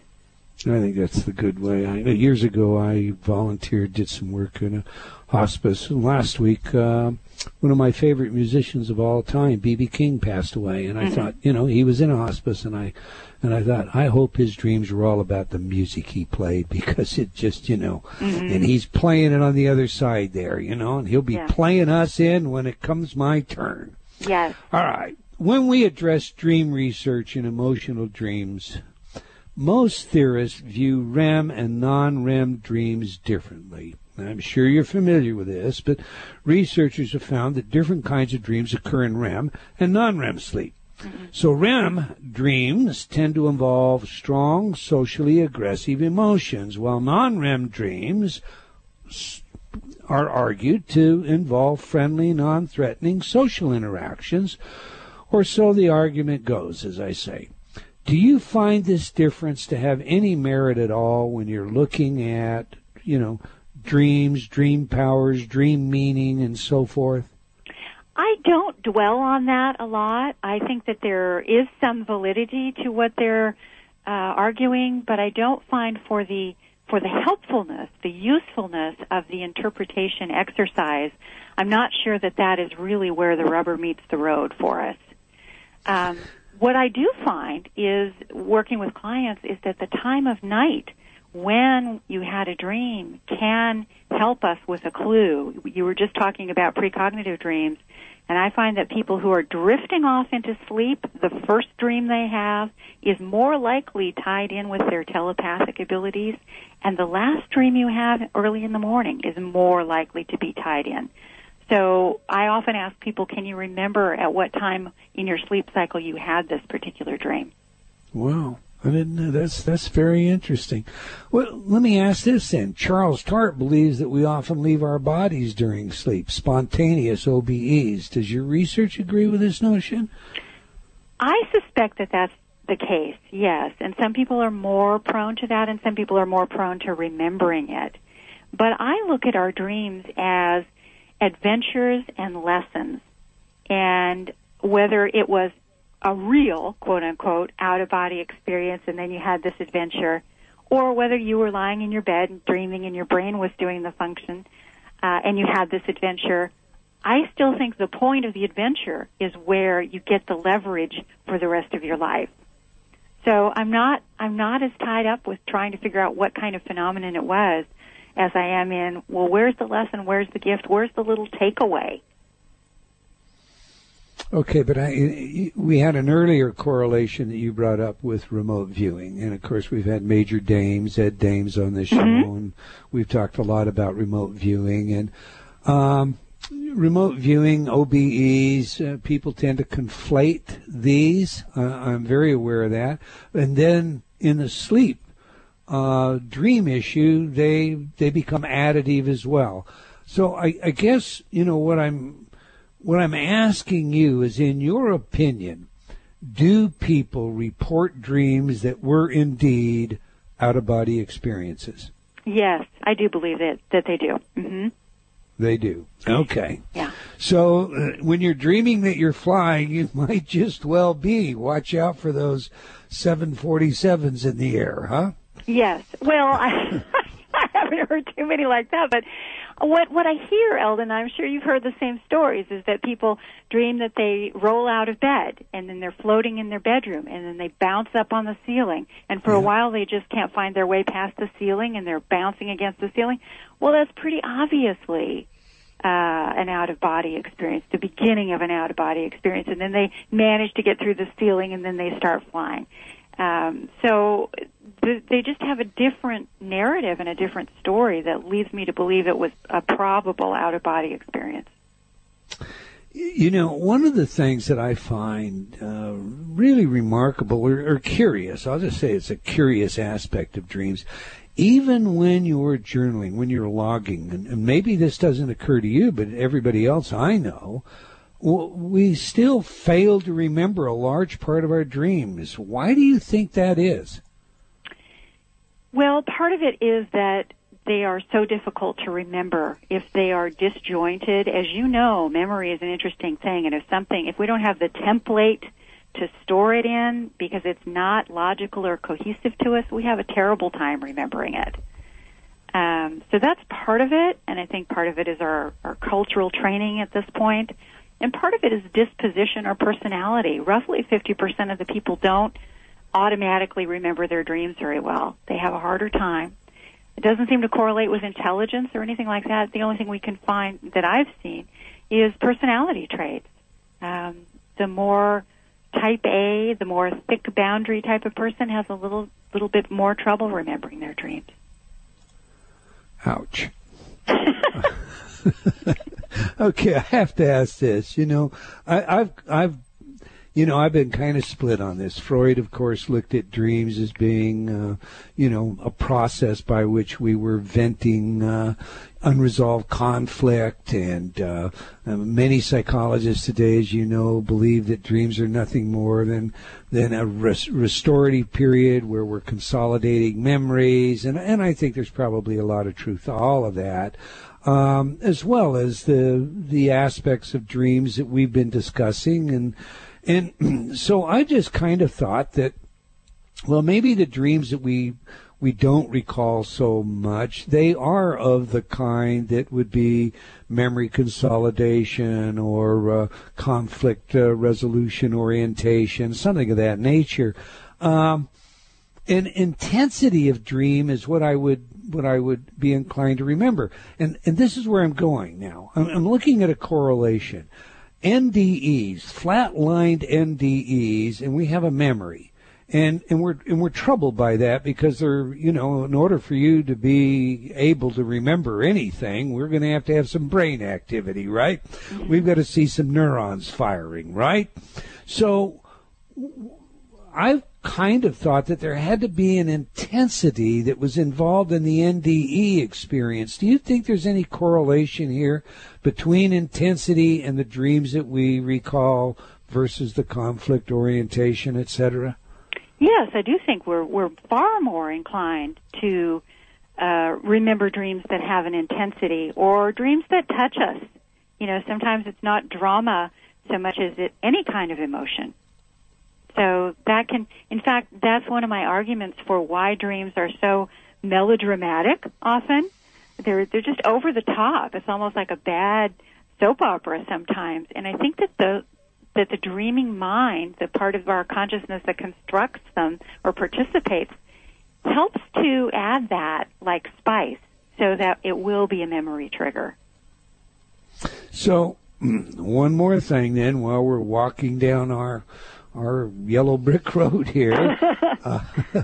B: I think that's the good way. I, years ago, I volunteered, did some work in a hospice. And last week, uh, one of my favorite musicians of all time, B.B. King, passed away, and I mm-hmm. thought, you know, he was in a hospice, and I, and I thought, I hope his dreams were all about the music he played [LAUGHS] because it just, you know,
D: mm-hmm.
B: and he's playing it on the other side there, you know, and he'll be yeah. playing us in when it comes my turn.
D: Yes.
B: All right. When we address dream research and emotional dreams, most theorists view REM and non-REM dreams differently. I'm sure you're familiar with this, but researchers have found that different kinds of dreams occur in REM and non-REM sleep. So REM dreams tend to involve strong, socially aggressive emotions, while non-REM dreams are argued to involve friendly, non-threatening social interactions, or so the argument goes, as I say. Do you find this difference to have any merit at all when you're looking at, you know, dreams, dream powers, dream meaning, and so forth?
D: I don't dwell on that a lot. I think that there is some validity to what they're uh, arguing, but I don't find for the for the helpfulness, the usefulness of the interpretation exercise, I'm not sure that that is really where the rubber meets the road for us. Um, what I do find is working with clients is that the time of night when you had a dream can help us with a clue. You were just talking about precognitive dreams, and I find that people who are drifting off into sleep, the first dream they have is more likely tied in with their telepathic abilities, and the last dream you have early in the morning is more likely to be tied in. So I often ask people, can you remember at what time in your sleep cycle you had this particular dream?
B: Wow. I didn't know. That's that's very interesting. Well, let me ask this then. Charles Tart believes that we often leave our bodies during sleep, spontaneous OBEs. Does your research agree with this notion?
D: I suspect that that's the case. Yes, and some people are more prone to that, and some people are more prone to remembering it. But I look at our dreams as adventures and lessons. and whether it was a real quote unquote out of body experience and then you had this adventure. Or whether you were lying in your bed and dreaming and your brain was doing the function uh, and you had this adventure. I still think the point of the adventure is where you get the leverage for the rest of your life. So i'm not i'm not as tied up with trying to figure out what kind of phenomenon it was as i am in well where's the lesson? Where's the gift? Where's the little takeaway
B: Okay, but I, we had an earlier correlation that you brought up with remote viewing, and of course we've had Major Dames, Ed Dames on the show, mm-hmm. and we've talked a lot about remote viewing and um, remote viewing OBEs. Uh, people tend to conflate these. Uh, I'm very aware of that, and then in the sleep uh, dream issue, they they become additive as well. So I, I guess you know what I'm what I'm asking you is, in your opinion, do people report dreams that were indeed out of body experiences?
D: Yes, I do believe that that they do. Mm-hmm.
B: They do. Okay.
D: Yeah.
B: So uh, when you're dreaming that you're flying, you [LAUGHS] might just well be. Watch out for those 747s in the air, huh?
D: Yes. Well, [LAUGHS] I, I haven't heard too many like that, but what what I hear, Eldon, I'm sure you've heard the same stories, is that people dream that they roll out of bed and then they're floating in their bedroom and then they bounce up on the ceiling and for yeah. a while they just can't find their way past the ceiling and they're bouncing against the ceiling. Well, that's pretty obviously uh, an out of body experience, the beginning of an out of body experience, and then they manage to get through the ceiling and then they start flying. Um, so they just have a different narrative and a different story that leads me to believe it was a probable out of body experience.
B: You know, one of the things that I find uh, really remarkable or, or curious, I'll just say it's a curious aspect of dreams, even when you're journaling, when you're logging, and, and maybe this doesn't occur to you, but everybody else I know, we still fail to remember a large part of our dreams. Why do you think that is?
D: Well, part of it is that they are so difficult to remember if they are disjointed. As you know, memory is an interesting thing, and if something, if we don't have the template to store it in because it's not logical or cohesive to us, we have a terrible time remembering it. Um, so that's part of it, and I think part of it is our, our cultural training at this point, and part of it is disposition or personality. Roughly 50% of the people don't automatically remember their dreams very well. They have a harder time. It doesn't seem to correlate with intelligence or anything like that. The only thing we can find that I've seen is personality traits. Um, the more type A, the more thick boundary type of person has a little little bit more trouble remembering their dreams.
B: Ouch. [LAUGHS] [LAUGHS] okay, I have to ask this. You know, I, I've I've you know, I've been kind of split on this. Freud, of course, looked at dreams as being, uh, you know, a process by which we were venting uh, unresolved conflict. And uh, um, many psychologists today, as you know, believe that dreams are nothing more than than a res- restorative period where we're consolidating memories. And and I think there's probably a lot of truth to all of that. Um, as well as the the aspects of dreams that we've been discussing and and [CLEARS THROAT] so I just kind of thought that, well, maybe the dreams that we we don't recall so much, they are of the kind that would be memory consolidation or uh, conflict uh, resolution orientation, something of that nature. Um, and intensity of dream is what I would what I would be inclined to remember. And and this is where I'm going now. I'm, I'm looking at a correlation. NDEs, flat-lined NDEs, and we have a memory. And, and we're and we're troubled by that because they're you know in order for you to be able to remember anything we're going to have to have some brain activity right? We've got to see some neurons firing right? So I've kind of thought that there had to be an intensity that was involved in the NDE experience. Do you think there's any correlation here between intensity and the dreams that we recall versus the conflict orientation, etc.?
D: Yes, I do think we're we're far more inclined to uh, remember dreams that have an intensity or dreams that touch us. You know, sometimes it's not drama so much as it, any kind of emotion. So that can, in fact, that's one of my arguments for why dreams are so melodramatic often. They're, they're just over the top. It's almost like a bad soap opera sometimes. And I think that the, that the dreaming mind, the part of our consciousness that constructs them or participates, helps to add that like spice so that it will be a memory trigger.
B: So, [CLEARS THROAT] one more thing then while we're walking down our our yellow brick [LAUGHS] road here. [LAUGHS] uh, [LAUGHS]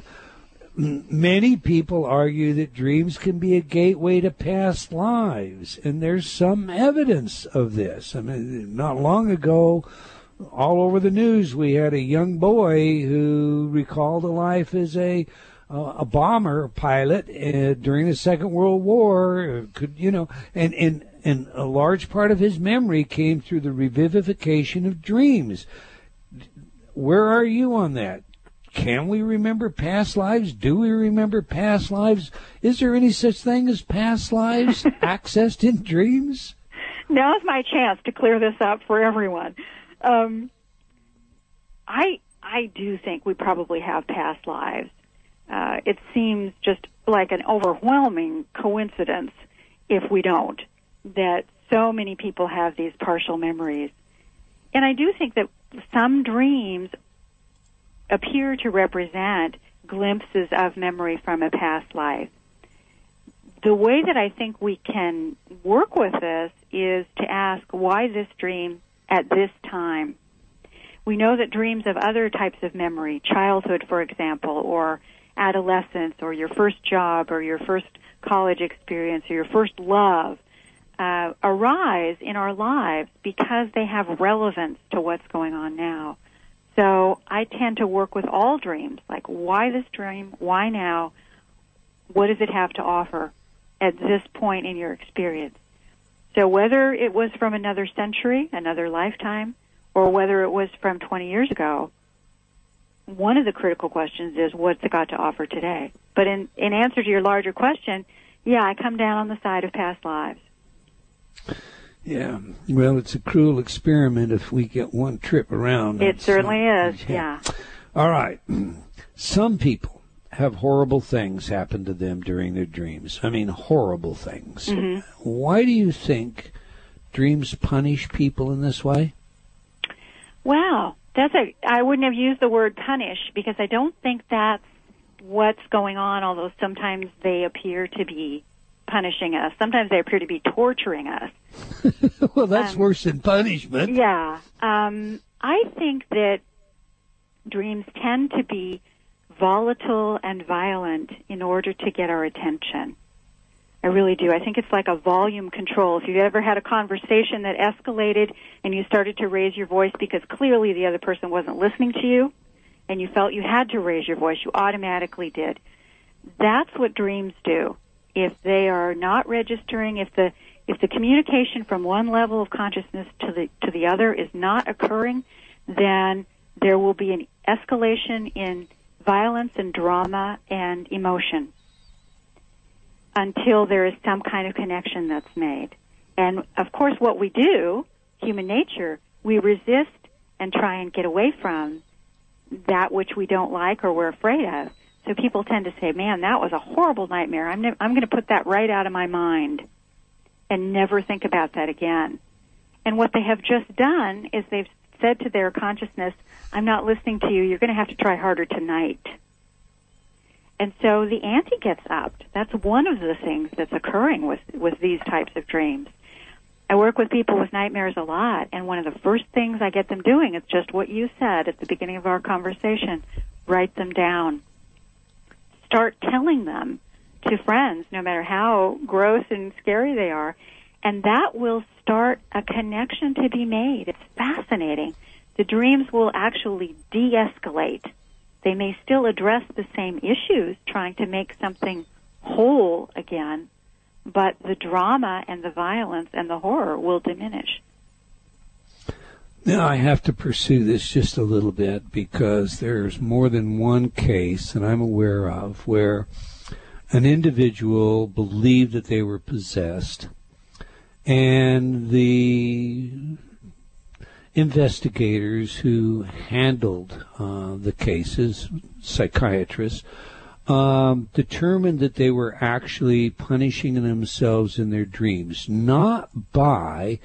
B: many people argue that dreams can be a gateway to past lives, and there's some evidence of this. I mean, not long ago, all over the news, we had a young boy who recalled a life as a uh, a bomber pilot uh, during the Second World War. Could you know? And and and a large part of his memory came through the revivification of dreams. Where are you on that? Can we remember past lives? Do we remember past lives? Is there any such thing as past lives [LAUGHS] accessed in dreams?
D: Now's my chance to clear this up for everyone. Um, I I do think we probably have past lives. Uh, it seems just like an overwhelming coincidence if we don't that so many people have these partial memories. And I do think that some dreams appear to represent glimpses of memory from a past life. The way that I think we can work with this is to ask why this dream at this time. We know that dreams of other types of memory, childhood, for example, or adolescence, or your first job, or your first college experience, or your first love, uh, arise in our lives because they have relevance to what's going on now. So I tend to work with all dreams, like why this dream, why now, what does it have to offer at this point in your experience? So whether it was from another century, another lifetime, or whether it was from 20 years ago, one of the critical questions is what's it got to offer today? But in, in answer to your larger question, yeah, I come down on the side of past lives.
B: Yeah, well, it's a cruel experiment if we get one trip around.
D: It certainly is, yeah. [LAUGHS]
B: All right. Some people have horrible things happen to them during their dreams. I mean, horrible things. Mm-hmm. Why do you think dreams punish people in this way?
D: Well, that's a. I wouldn't have used the word punish because I don't think that's what's going on. Although sometimes they appear to be punishing us. Sometimes they appear to be torturing us. [LAUGHS]
B: well, that's um, worse than punishment.
D: Yeah. Um, I think that dreams tend to be volatile and violent in order to get our attention. I really do. I think it's like a volume control. If you've ever had a conversation that escalated and you started to raise your voice because clearly the other person wasn't listening to you and you felt you had to raise your voice, you automatically did. That's what dreams do if they are not registering, if the if the communication from one level of consciousness to the to the other is not occurring, then there will be an escalation in violence and drama and emotion until there is some kind of connection that's made. And of course, what we do, human nature, we resist and try and get away from that which we don't like or we're afraid of. So people tend to say, "Man, that was a horrible nightmare. I'm ne- I'm going to put that right out of my mind and never think about that again." And what they have just done is they've said to their consciousness, "I'm not listening to you. You're going to have to try harder tonight." And so the ante gets upped. That's one of the things that's occurring with with these types of dreams. I work with people with nightmares a lot, and one of the first things I get them doing is just what you said at the beginning of our conversation. Write them down start telling them to friends, no matter how gross and scary they are. And that will start a connection to be made. It's fascinating. The dreams will actually de escalate. They may still address the same issues, trying to make something whole again, but the drama and the violence and the horror will diminish.
B: Now I have to pursue this just a little bit because there's more than one case that I'm aware of where an individual believed that they were possessed and the investigators who handled uh, the cases, psychiatrists, um, determined that they were actually punishing themselves in their dreams, not by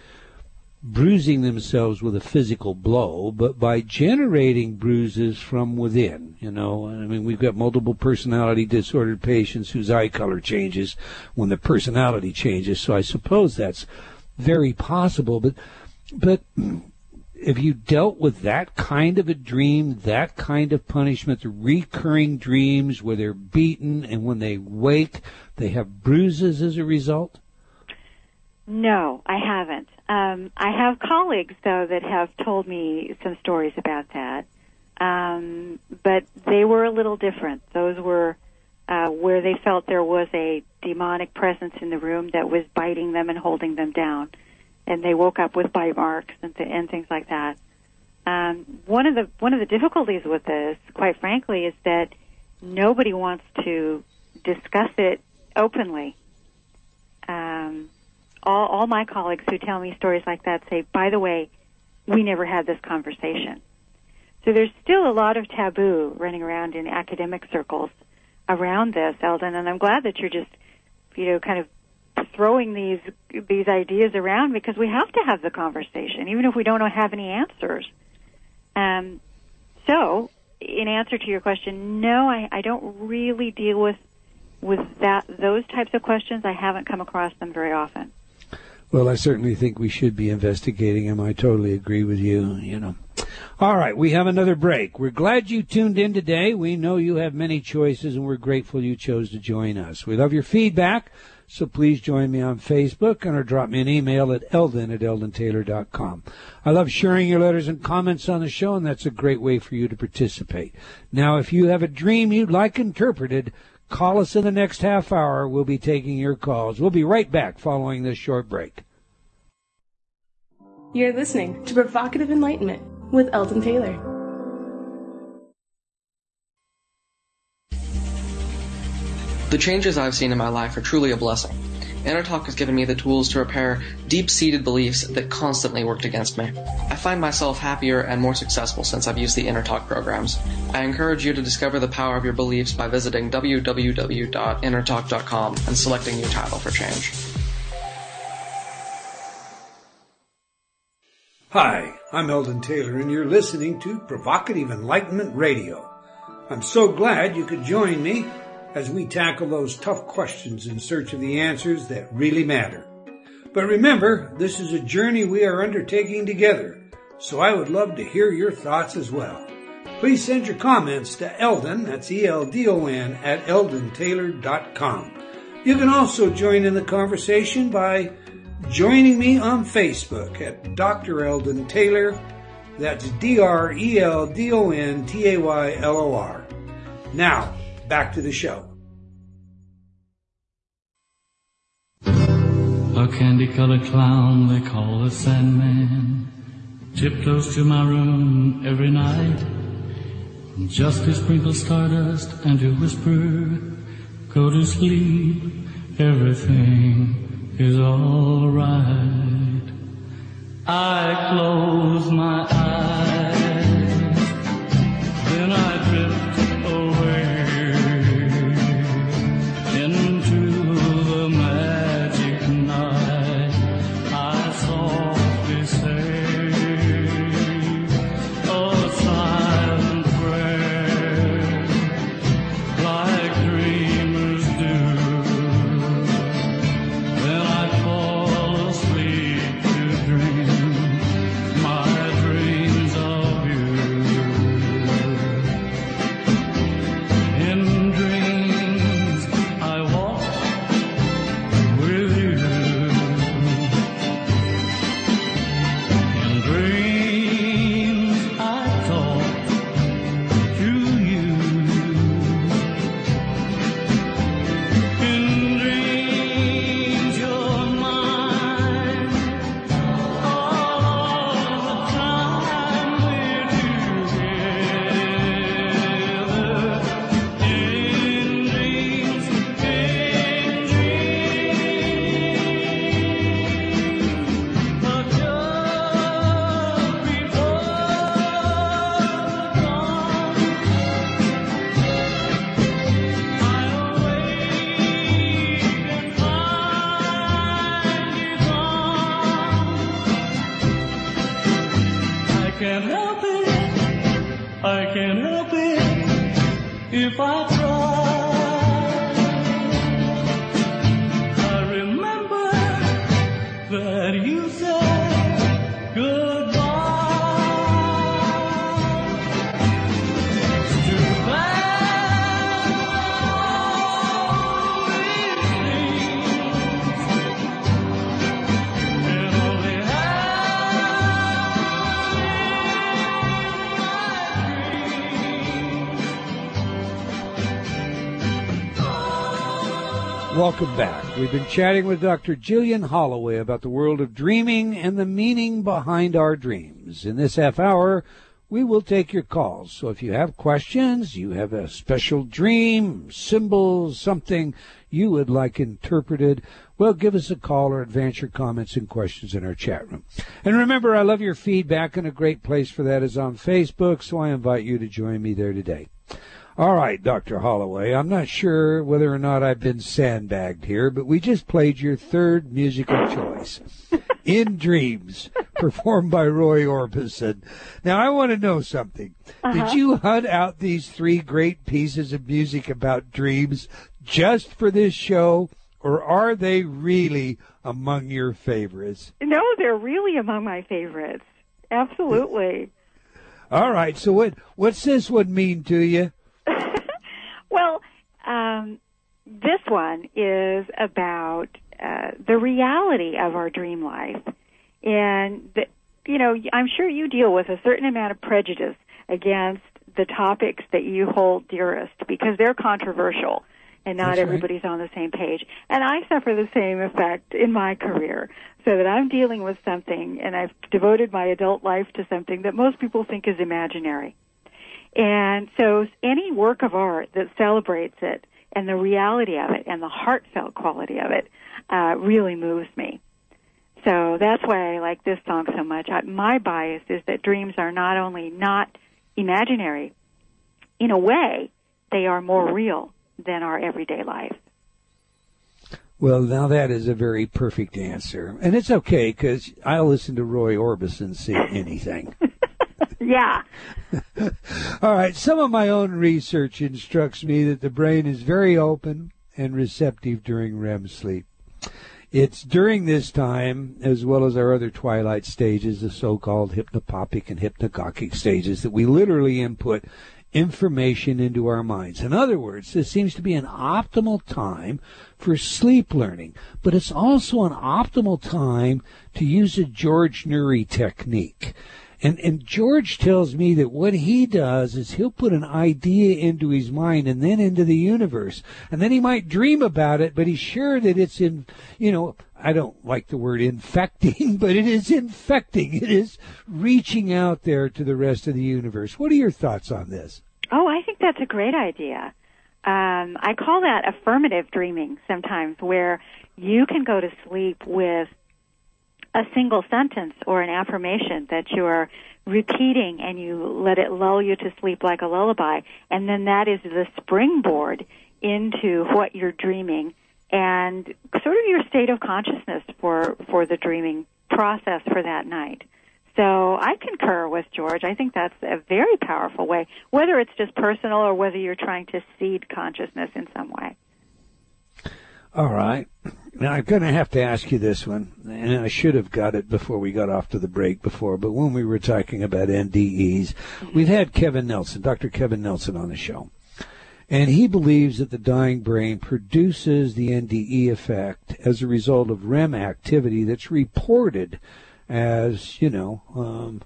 B: bruising themselves with a physical blow, but by generating bruises from within. You know, I mean, we've got multiple personality disordered patients whose eye color changes when the personality changes. So I suppose that's very possible. But, but [CLEARS THROAT] if you dealt with that kind of a dream, that kind of punishment, the recurring dreams where they're beaten and when they wake, they have bruises as a result?
D: No, I haven't. Um, I have colleagues though that have told me some stories about that, um, but they were a little different. Those were uh, where they felt there was a demonic presence in the room that was biting them and holding them down, and they woke up with bite marks and, th- and things like that. Um, one of the one of the difficulties with this, quite frankly, is that nobody wants to discuss it openly. Um, all, all my colleagues who tell me stories like that say, by the way, we never had this conversation. So there's still a lot of taboo running around in academic circles around this, Eldon, and I'm glad that you're just, you know, kind of throwing these these ideas around because we have to have the conversation, even if we don't have any answers. Um, so, in answer to your question, no, I, I don't really deal with with that those types of questions. I haven't come across them very often.
B: Well, I certainly think we should be investigating him. I totally agree with you, you know. All right, we have another break. We're glad you tuned in today. We know you have many choices and we're grateful you chose to join us. We love your feedback, so please join me on Facebook and or drop me an email at eldon at eldontaylor.com. I love sharing your letters and comments on the show and that's a great way for you to participate. Now, if you have a dream you'd like interpreted, Call us in the next half hour. We'll be taking your calls. We'll be right back following this short break.
E: You're listening to Provocative Enlightenment with Eldon Taylor.
G: The changes I've seen in my life are truly a blessing. Talk has given me the tools to repair deep-seated beliefs that constantly worked against me. I find myself happier and more successful since I've used the Talk programs. I encourage you to discover the power of your beliefs by visiting www.innertalk.com and selecting your title for change.
B: Hi, I'm Eldon Taylor and you're listening to Provocative Enlightenment Radio. I'm so glad you could join me as we tackle those tough questions in search of the answers that really matter. But remember, this is a journey we are undertaking together, so I would love to hear your thoughts as well. Please send your comments to Eldon, that's E-L-D-O-N, at eldontaylor.com. You can also join in the conversation by joining me on Facebook at Dr. Eldon Taylor, that's D-R-E-L-D-O-N-T-A-Y-L-O-R. Now, back to the show.
H: Candy-colored clown they call the Sandman. Tiptoes to my room every night. Just to sprinkle stardust and to whisper, go to sleep, everything is alright. I close my eyes, five.
B: Welcome back. We've been chatting with Dr. Jillian Holloway about the world of dreaming and the meaning behind our dreams. In this half hour, we will take your calls. So if you have questions, you have a special dream, symbol, something you would like interpreted, well, give us a call or advance your comments and questions in our chat room. And remember, I love your feedback, and a great place for that is on Facebook, so I invite you to join me there today. All right, Dr. Holloway, I'm not sure whether or not I've been sandbagged here, but we just played your third musical choice, [LAUGHS] In Dreams, performed by Roy Orbison. Now, I want to know something. Uh-huh. Did you hunt out these three great pieces of music about dreams just for this show, or are they really among your favorites?
D: No, they're really among my favorites. Absolutely.
B: All right, so what what's this one mean to you?
D: Um, this one is about uh, the reality of our dream life, and the, you know, I'm sure you deal with a certain amount of prejudice against the topics that you hold dearest because they're controversial and not everybody's on the same page. And I suffer the same effect in my career. So that I'm dealing with something and I've devoted my adult life to something that most people think is imaginary. And so any work of art that celebrates it and the reality of it and the heartfelt quality of it uh, really moves me. So that's why I like this song so much. I, my bias is that dreams are not only not imaginary, in a way, they are more real than our everyday life.
B: Well, now that is a very perfect answer. And it's okay because I'll listen to Roy Orbison say anything. [LAUGHS]
D: yeah. [LAUGHS]
B: All right. Some of my own research instructs me that the brain is very open and receptive during REM sleep. It's during this time, as well as our other twilight stages, the so-called hypnopompic and hypnagogic stages, that we literally input information into our minds. In other words, this seems to be an optimal time for sleep learning, but it's also an optimal time to use a George Noory technique. And, and George tells me that what he does is he'll put an idea into his mind and then into the universe. And then he might dream about it, but he's sure that it's in, you know, I don't like the word infecting, [LAUGHS] but it is infecting. It is reaching out there to the rest of the universe. What are your thoughts on this?
D: Oh, I think that's a great idea. Um, I call that affirmative dreaming sometimes, where you can go to sleep with a single sentence or an affirmation that you are repeating and you let it lull you to sleep like a lullaby. And then that is the springboard into what you're dreaming and sort of your state of consciousness for, for the dreaming process for that night. So I concur with George. I think that's a very powerful way, whether it's just personal or whether you're trying to seed consciousness in some way.
B: All right. Now I'm going to have to ask you this one, and I should have got it before we got off to the break before, but when we were talking about NDEs, we've had Kevin Nelson, Dr. Kevin Nelson on the show. And he believes that the dying brain produces the NDE effect as a result of REM activity that's reported as, you know, um,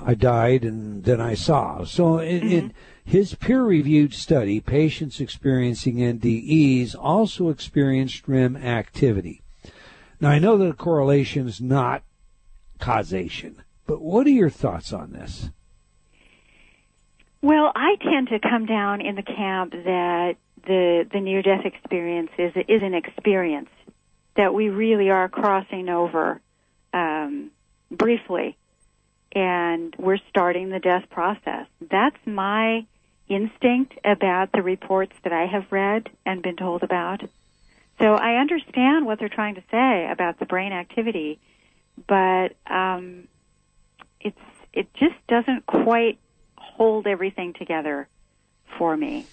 B: I died and then I saw. So mm-hmm. in his peer-reviewed study, patients experiencing NDEs also experienced REM activity. Now I know that a correlation is not causation, but what are your thoughts on this?
D: Well, I tend to come down in the camp that the the near death experience is is an experience that we really are crossing over um, briefly, and we're starting the death process. That's my instinct about the reports that I have read and been told about. So I understand what they're trying to say about the brain activity, but um, it's it just doesn't quite hold everything together for me.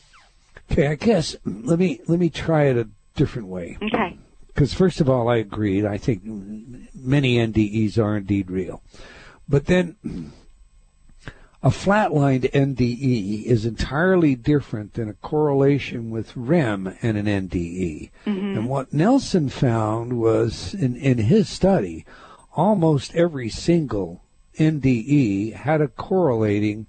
B: Okay, I guess let me let me try it a different way.
D: Okay.
B: Because first of all, I agree. I think many NDEs are indeed real, but then a flatlined NDE is entirely different than a correlation with REM and an NDE.
D: Mm-hmm.
B: And what Nelson found was in, in his study, almost every single NDE had a correlating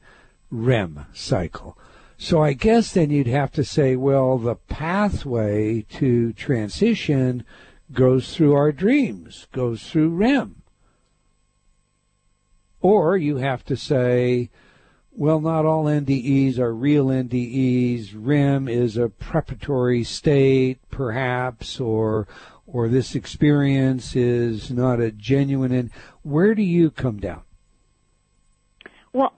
B: REM cycle. So I guess then you'd have to say, well, the pathway to transition goes through our dreams, goes through REM. Or you have to say, well, not all NDEs are real NDEs. REM is a preparatory state, perhaps, or or this experience is not a genuine. And where do you come down?
D: Well,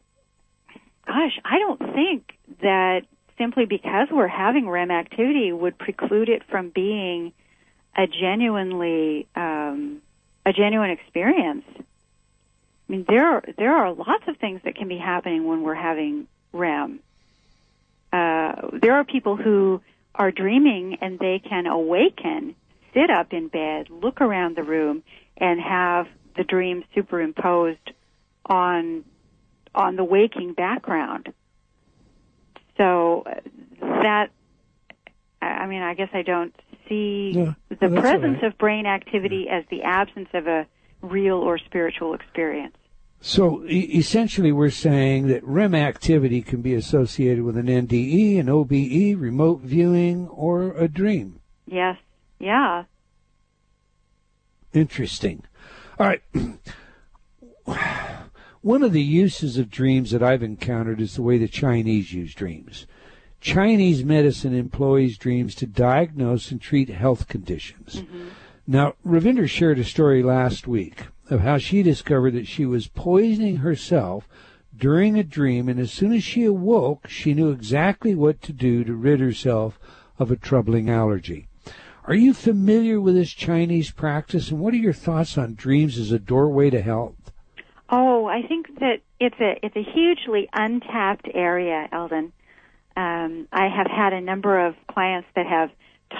D: gosh, I don't think that simply because we're having REM activity would preclude it from being a genuinely um, a genuine experience. I mean, there are, there are lots of things that can be happening when we're having REM. Uh, there are people who are dreaming and they can awaken, sit up in bed, look around the room, and have the dream superimposed on on the waking background. So that, I mean, I guess I don't see yeah, the presence right. of brain activity as the absence of a real or spiritual experience.
B: So e- essentially, we're saying that REM activity can be associated with an NDE, an OBE, remote viewing, or a dream.
D: Yes. Yeah.
B: Interesting. All right. [CLEARS THROAT] One of the uses of dreams that I've encountered is the way the Chinese use dreams. Chinese medicine employs dreams to diagnose and treat health conditions. Mm-hmm. Now, Ravinder shared a story last week of how she discovered that she was poisoning herself during a dream, and as soon as she awoke, she knew exactly what to do to rid herself of a troubling allergy. Are you familiar with this Chinese practice, and what are your thoughts on dreams as a doorway to health?
D: Oh, I think that it's a it's a hugely untapped area, Eldon. Um, I have had a number of clients that have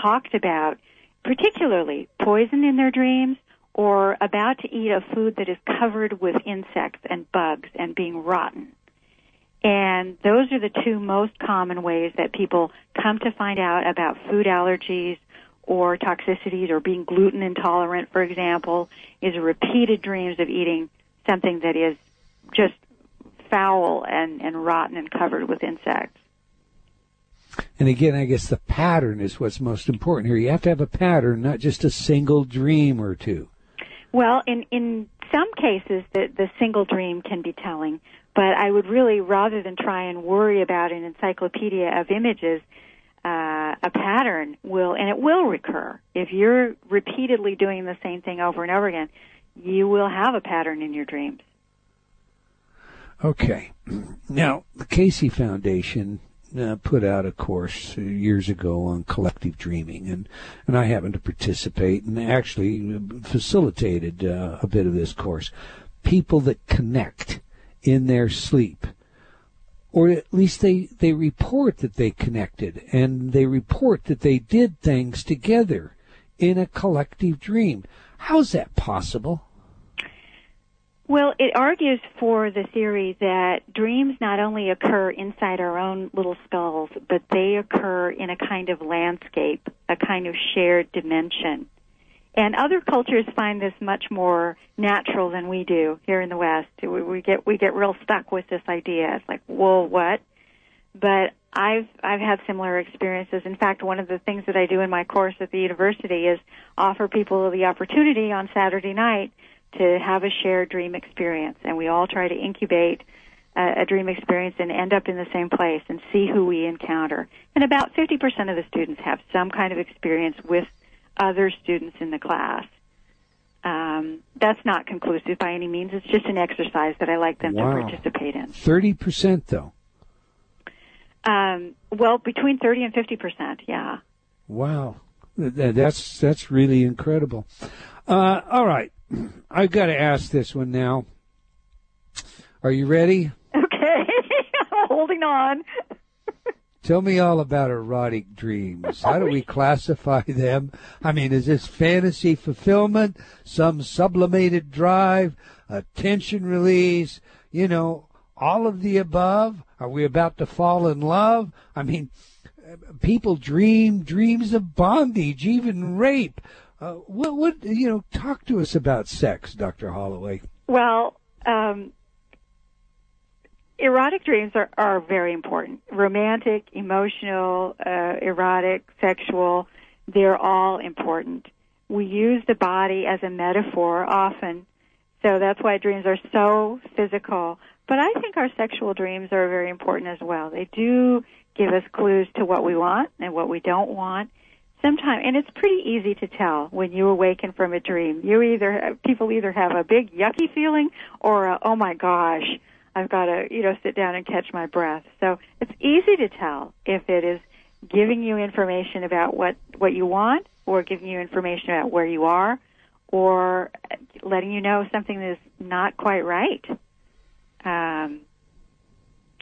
D: talked about, particularly poison in their dreams, or about to eat a food that is covered with insects and bugs and being rotten. And those are the two most common ways that people come to find out about food allergies or toxicities or being gluten intolerant, for example, is repeated dreams of eating something that is just foul and, and rotten and covered with insects.
B: And again, I guess the pattern is what's most important here. You have to have a pattern, not just a single dream or two.
D: Well, in in some cases, the the single dream can be telling, but I would really, rather than try and worry about an encyclopedia of images, uh, a pattern will, and it will recur. If you're repeatedly doing the same thing over and over again, you will have a pattern in your dreams.
B: Okay. [CLEARS THROAT] Now, the Cayce Foundation uh, put out a course years ago on collective dreaming, and, and I happened to participate and actually facilitated uh, a bit of this course. People that connect in their sleep, or at least they, they report that they connected, and they report that they did things together in a collective dream. How's that possible?
D: Well, it argues for the theory that dreams not only occur inside our own little skulls, but they occur in a kind of landscape, a kind of shared dimension. And other cultures find this much more natural than we do here in the West. We, we get we get real stuck with this idea. It's like, whoa, what? But I've I've had similar experiences. In fact, one of the things that I do in my course at the university is offer people the opportunity on Saturday night to have a shared dream experience, and we all try to incubate a, a dream experience and end up in the same place and see who we encounter. And about 50% of the students have some kind of experience with other students in the class. Um, that's not conclusive by any means. It's just an exercise that I like them wow. to participate in.
B: 30% though?
D: Um, well, between 30 and 50%, yeah.
B: Wow. That's, that's really incredible. Uh, all right. I've got to ask this one now. Are you ready?
D: Okay, [LAUGHS] holding on.
B: Tell me all about erotic dreams. How do we [LAUGHS] classify them? I mean, is this fantasy fulfillment, some sublimated drive, a tension release, you know, all of the above? Are we about to fall in love? I mean, people dream dreams of bondage, even rape. Uh, what, what, you know, talk to us about sex, Dr. Holloway.
D: Well, um, erotic dreams are, are very important. Romantic, emotional, uh, erotic, sexual, they're all important. We use the body as a metaphor often, so that's why dreams are so physical. But I think our sexual dreams are very important as well. They do give us clues to what we want and what we don't want. Sometimes, and it's pretty easy to tell when you awaken from a dream. You either people either have a big yucky feeling or a, oh my gosh, I've got to you know sit down and catch my breath. So it's easy to tell if it is giving you information about what what you want or giving you information about where you are or letting you know something that is not quite right. Um,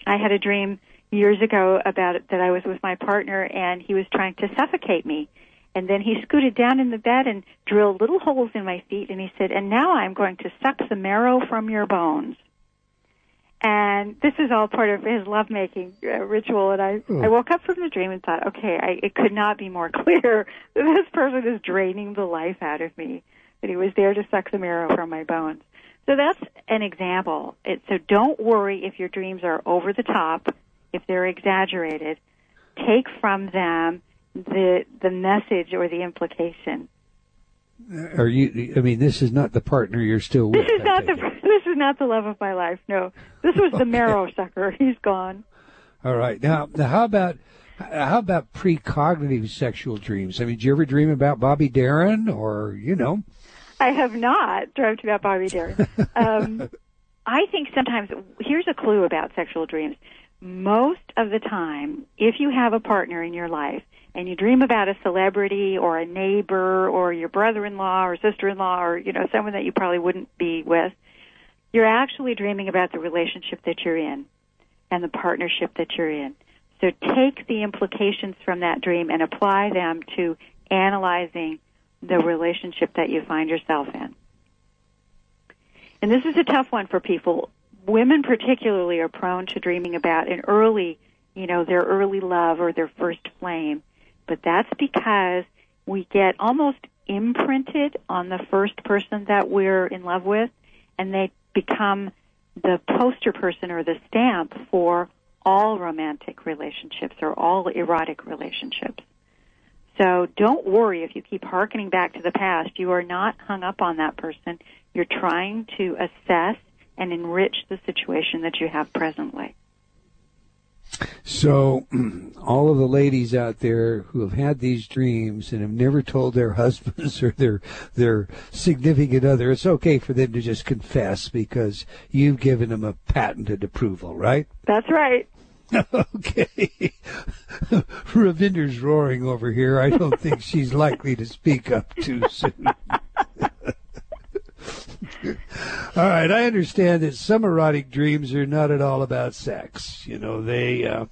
D: I had a dream years ago about it that I was with my partner and he was trying to suffocate me. And then he scooted down in the bed and drilled little holes in my feet and he said, and now I'm going to suck the marrow from your bones. And this is all part of his lovemaking uh, ritual. And I, mm. I woke up from the dream and thought, okay, I, it could not be more [LAUGHS] clear that this person is draining the life out of me. That he was there to suck the marrow from my bones. So that's an example. It, so don't worry if your dreams are over the top if they're exaggerated, take from them the the message or the implication.
B: Are you? I mean, this is not the partner you're still
D: with.
B: This
D: is not the. [LAUGHS] This is not the love of my life. No, this was the marrow sucker. [LAUGHS] He's gone.
B: All right. Now, now, how about how about precognitive sexual dreams? I mean, do you ever dream about Bobby Darin, or you know?
D: I have not dreamt about Bobby Darin. [LAUGHS] Um, I think sometimes here's a clue about sexual dreams most of the time, if you have a partner in your life and you dream about a celebrity or a neighbor or your brother-in-law or sister-in-law or, you know, someone that you probably wouldn't be with, you're actually dreaming about the relationship that you're in and the partnership that you're in. So take the implications from that dream and apply them to analyzing the relationship that you find yourself in. And this is a tough one for people women particularly are prone to dreaming about an early, you know, their early love or their first flame. But that's because we get almost imprinted on the first person that we're in love with, and they become the poster person or the stamp for all romantic relationships or all erotic relationships. So don't worry if you keep harkening back to the past. You are not hung up on that person. You're trying to assess and enrich the situation that you have presently.
B: So, [CLEARS THROAT] all of the ladies out there who have had these dreams and have never told their [LAUGHS] husbands or their their significant other, it's okay for them to just confess because you've given them a patented approval, right?
D: That's right. [LAUGHS]
B: okay. [LAUGHS] Ravinder's roaring over here. I don't think she's likely to speak up too soon. [LAUGHS] all right, I understand that some erotic dreams are not at all about sex. You know, they uh,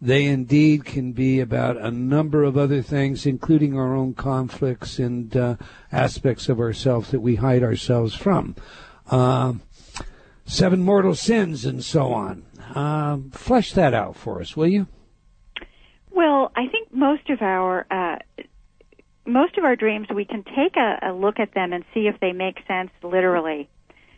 B: they indeed can be about a number of other things, including our own conflicts and uh, aspects of ourselves that we hide ourselves from. Uh, seven mortal sins and so on. Um, flesh that out for us, will you?
D: Well, I think most of our uh, most of our dreams, we can take a, a look at them and see if they make sense literally.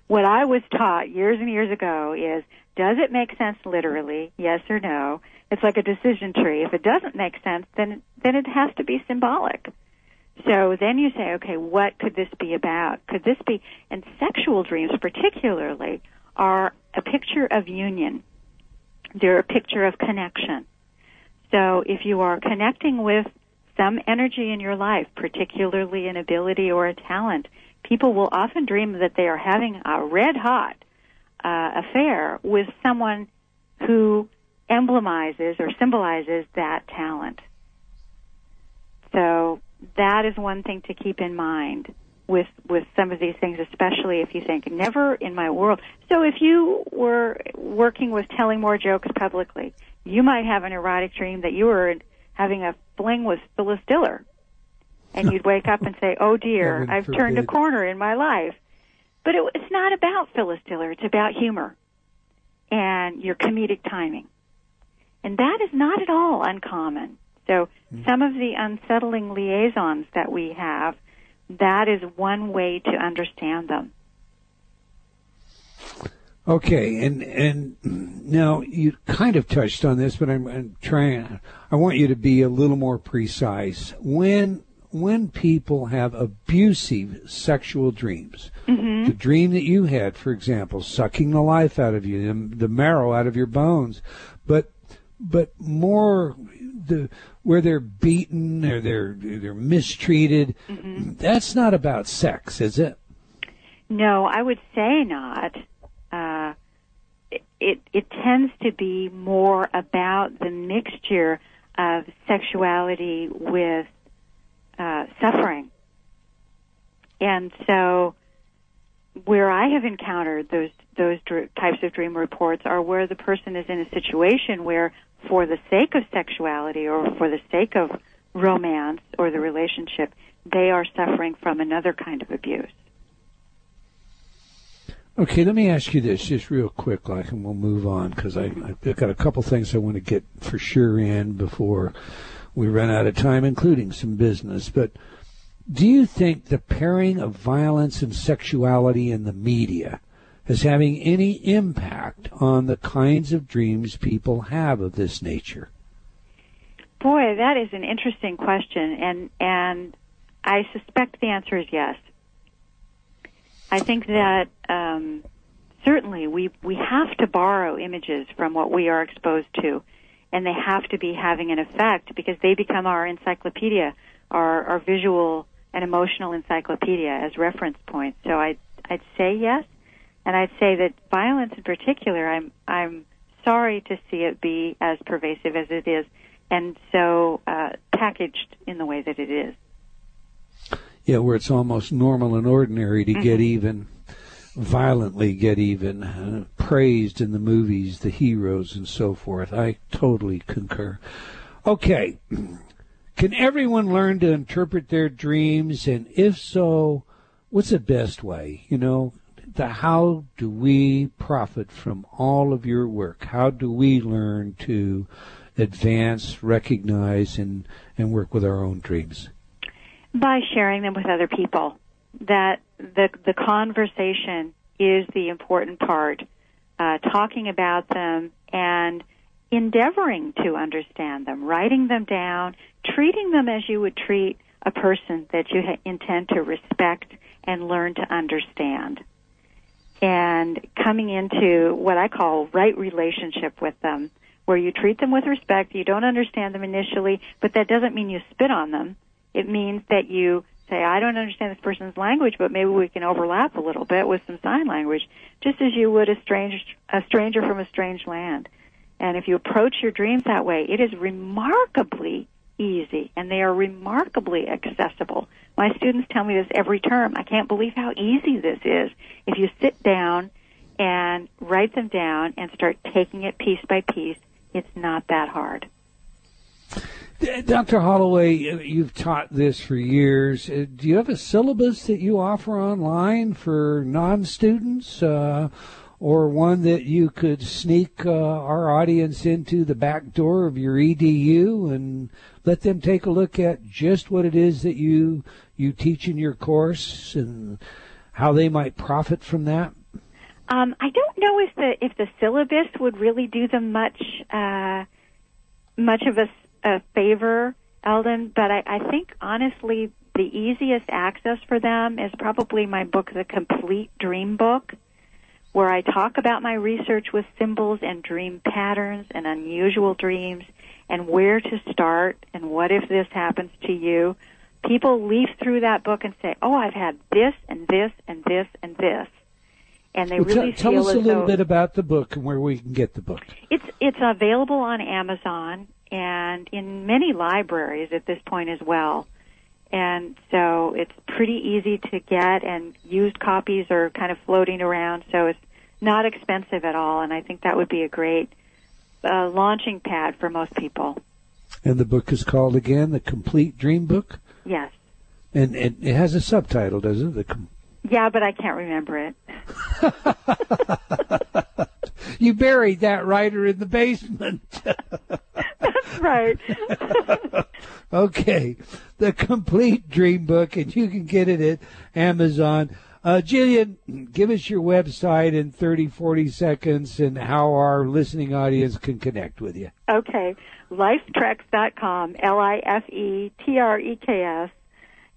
D: What I was taught years and years ago is, does it make sense literally? Yes or no? It's like a decision tree. If it doesn't make sense, then then it has to be symbolic. So then you say, okay, what could this be about? Could this be, and sexual dreams particularly are a picture of union. They're a picture of connection. So if you are connecting with some energy in your life, particularly an ability or a talent, people will often dream that they are having a red hot uh, affair with someone who emblemizes or symbolizes that talent. So that is one thing to keep in mind with with some of these things, especially if you think never in my world. So if you were working with telling more jokes publicly, you might have an erotic dream that you were having a fling with Phyllis Diller. And you'd wake up and say, oh [LAUGHS] dear, I've forbid. turned a corner in my life. But it, it's not about Phyllis Diller. It's about humor and your comedic timing. And that is not at all uncommon. So mm-hmm. some of the unsettling liaisons that we have, that is one way to understand them.
B: Okay, and and now you kind of touched on this, but I'm, I'm trying. I want you to be a little more precise. When when people have abusive sexual dreams,
D: mm-hmm.
B: the dream that you had, for example, sucking the life out of you, the, the marrow out of your bones, but but more the where they're beaten or they're they're mistreated.
D: Mm-hmm.
B: That's not about sex, is it?
D: No, I would say not. It it tends to be more about the mixture of sexuality with uh, suffering, and so where I have encountered those those dr- types of dream reports are where the person is in a situation where, for the sake of sexuality or for the sake of romance or the relationship, they are suffering from another kind of abuse.
B: Okay, let me ask you this just real quick, like, and we'll move on because I've got a couple things I want to get for sure in before we run out of time, including some business. But do you think the pairing of violence and sexuality in the media is having any impact on the kinds of dreams people have of this nature?
D: Boy, that is an interesting question, and and I suspect the answer is yes. I think that um, certainly we we have to borrow images from what we are exposed to, and they have to be having an effect because they become our encyclopedia, our our visual and emotional encyclopedia as reference points. So I I'd say yes, and I'd say that violence in particular, I'm I'm sorry to see it be as pervasive as it is, and so uh, packaged in the way that it is
B: yeah, where it's almost normal and ordinary to mm-hmm. get even, violently get even, uh, praised in the movies, the heroes, and so forth. I totally concur. Okay. Can everyone learn to interpret their dreams? And if so, what's the best way? You know, the how do we profit from all of your work? How do we learn to advance, recognize, and, and work with our own dreams?
D: By sharing them with other people. That the the conversation is the important part. Uh, talking about them and endeavoring to understand them, writing them down, treating them as you would treat a person that you ha- intend to respect and learn to understand. And coming into what I call right relationship with them, where you treat them with respect, you don't understand them initially, but that doesn't mean you spit on them it means that you say, I don't understand this person's language, but maybe we can overlap a little bit with some sign language, just as you would a a stranger from a strange land. And if you approach your dreams that way, it is remarkably easy and they are remarkably accessible. My students tell me this every term. I can't believe how easy this is. If you sit down and write them down and start taking it piece by piece, it's not that hard.
B: Dr. Holloway, you've taught this for years. Uh, do you have a syllabus that you offer online for non-students, uh, or one that you could sneak uh, our audience into the back door of your EDU and let them take a look at just what it is that you you teach in your course and how they might profit from that?
D: Um, I don't know if the if the syllabus would really do them much uh, much of a a favor, Eldon, but I, I think honestly the easiest access for them is probably my book, The Complete Dream Book, where I talk about my research with symbols and dream patterns and unusual dreams and where to start and what if this happens to you. People leaf through that book and say, "Oh, I've had this and this and this and this," and they
B: well,
D: really
B: t- tell us a little bit about the book and where we can get the book.
D: It's it's available on Amazon and in many libraries at this point as well. And so it's pretty easy to get, and used copies are kind of floating around, so it's not expensive at all. And I think that would be a great uh, launching pad for most people.
B: And the book is called again, The Complete Dream Book?
D: Yes.
B: And, and it has a subtitle, doesn't it? The com-
D: yeah, but I can't remember it. [LAUGHS]
B: you buried that writer in the basement. [LAUGHS]
D: That's right. [LAUGHS]
B: okay. The complete dream book, and you can get it at Amazon. Uh, Jillian, give us your website in 30, 40 seconds and how our listening audience can connect with you.
D: Okay. Lifetreks.com, L-I-F-E-T-R-E-K-S.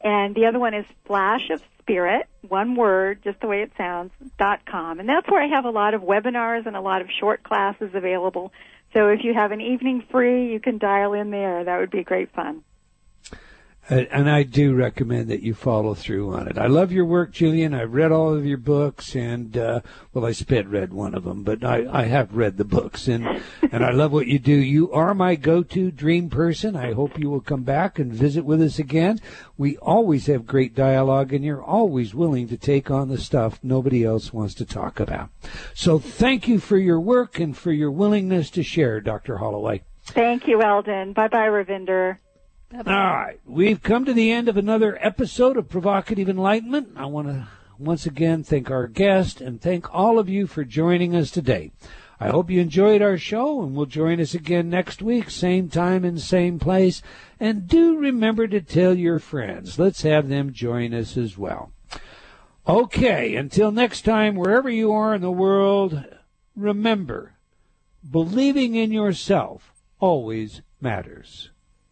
D: And the other one is Flash of Spirit, one word, just the way it sounds, dot com. And that's where I have a lot of webinars and a lot of short classes available. So if you have an evening free, you can dial in there. That would be great fun
B: and I do recommend that you follow through on it. I love your work, Jillian. I've read all of your books, and uh, well, I sped read one of them, but I, I have read the books, and and I love what you do. You are my go-to dream person. I hope you will come back and visit with us again. We always have great dialogue, and you're always willing to take on the stuff nobody else wants to talk about. So thank you for your work and for your willingness to share, Dr. Holloway.
D: Thank you, Eldon. Bye bye, Ravinder.
B: All right. We've come to the end of another episode of Provocative Enlightenment. I want to once again thank our guest and thank all of you for joining us today. I hope you enjoyed our show and will join us again next week, same time and same place. And do remember to tell your friends. Let's have them join us as well. Okay, until next time, wherever you are in the world, remember, believing in yourself always matters.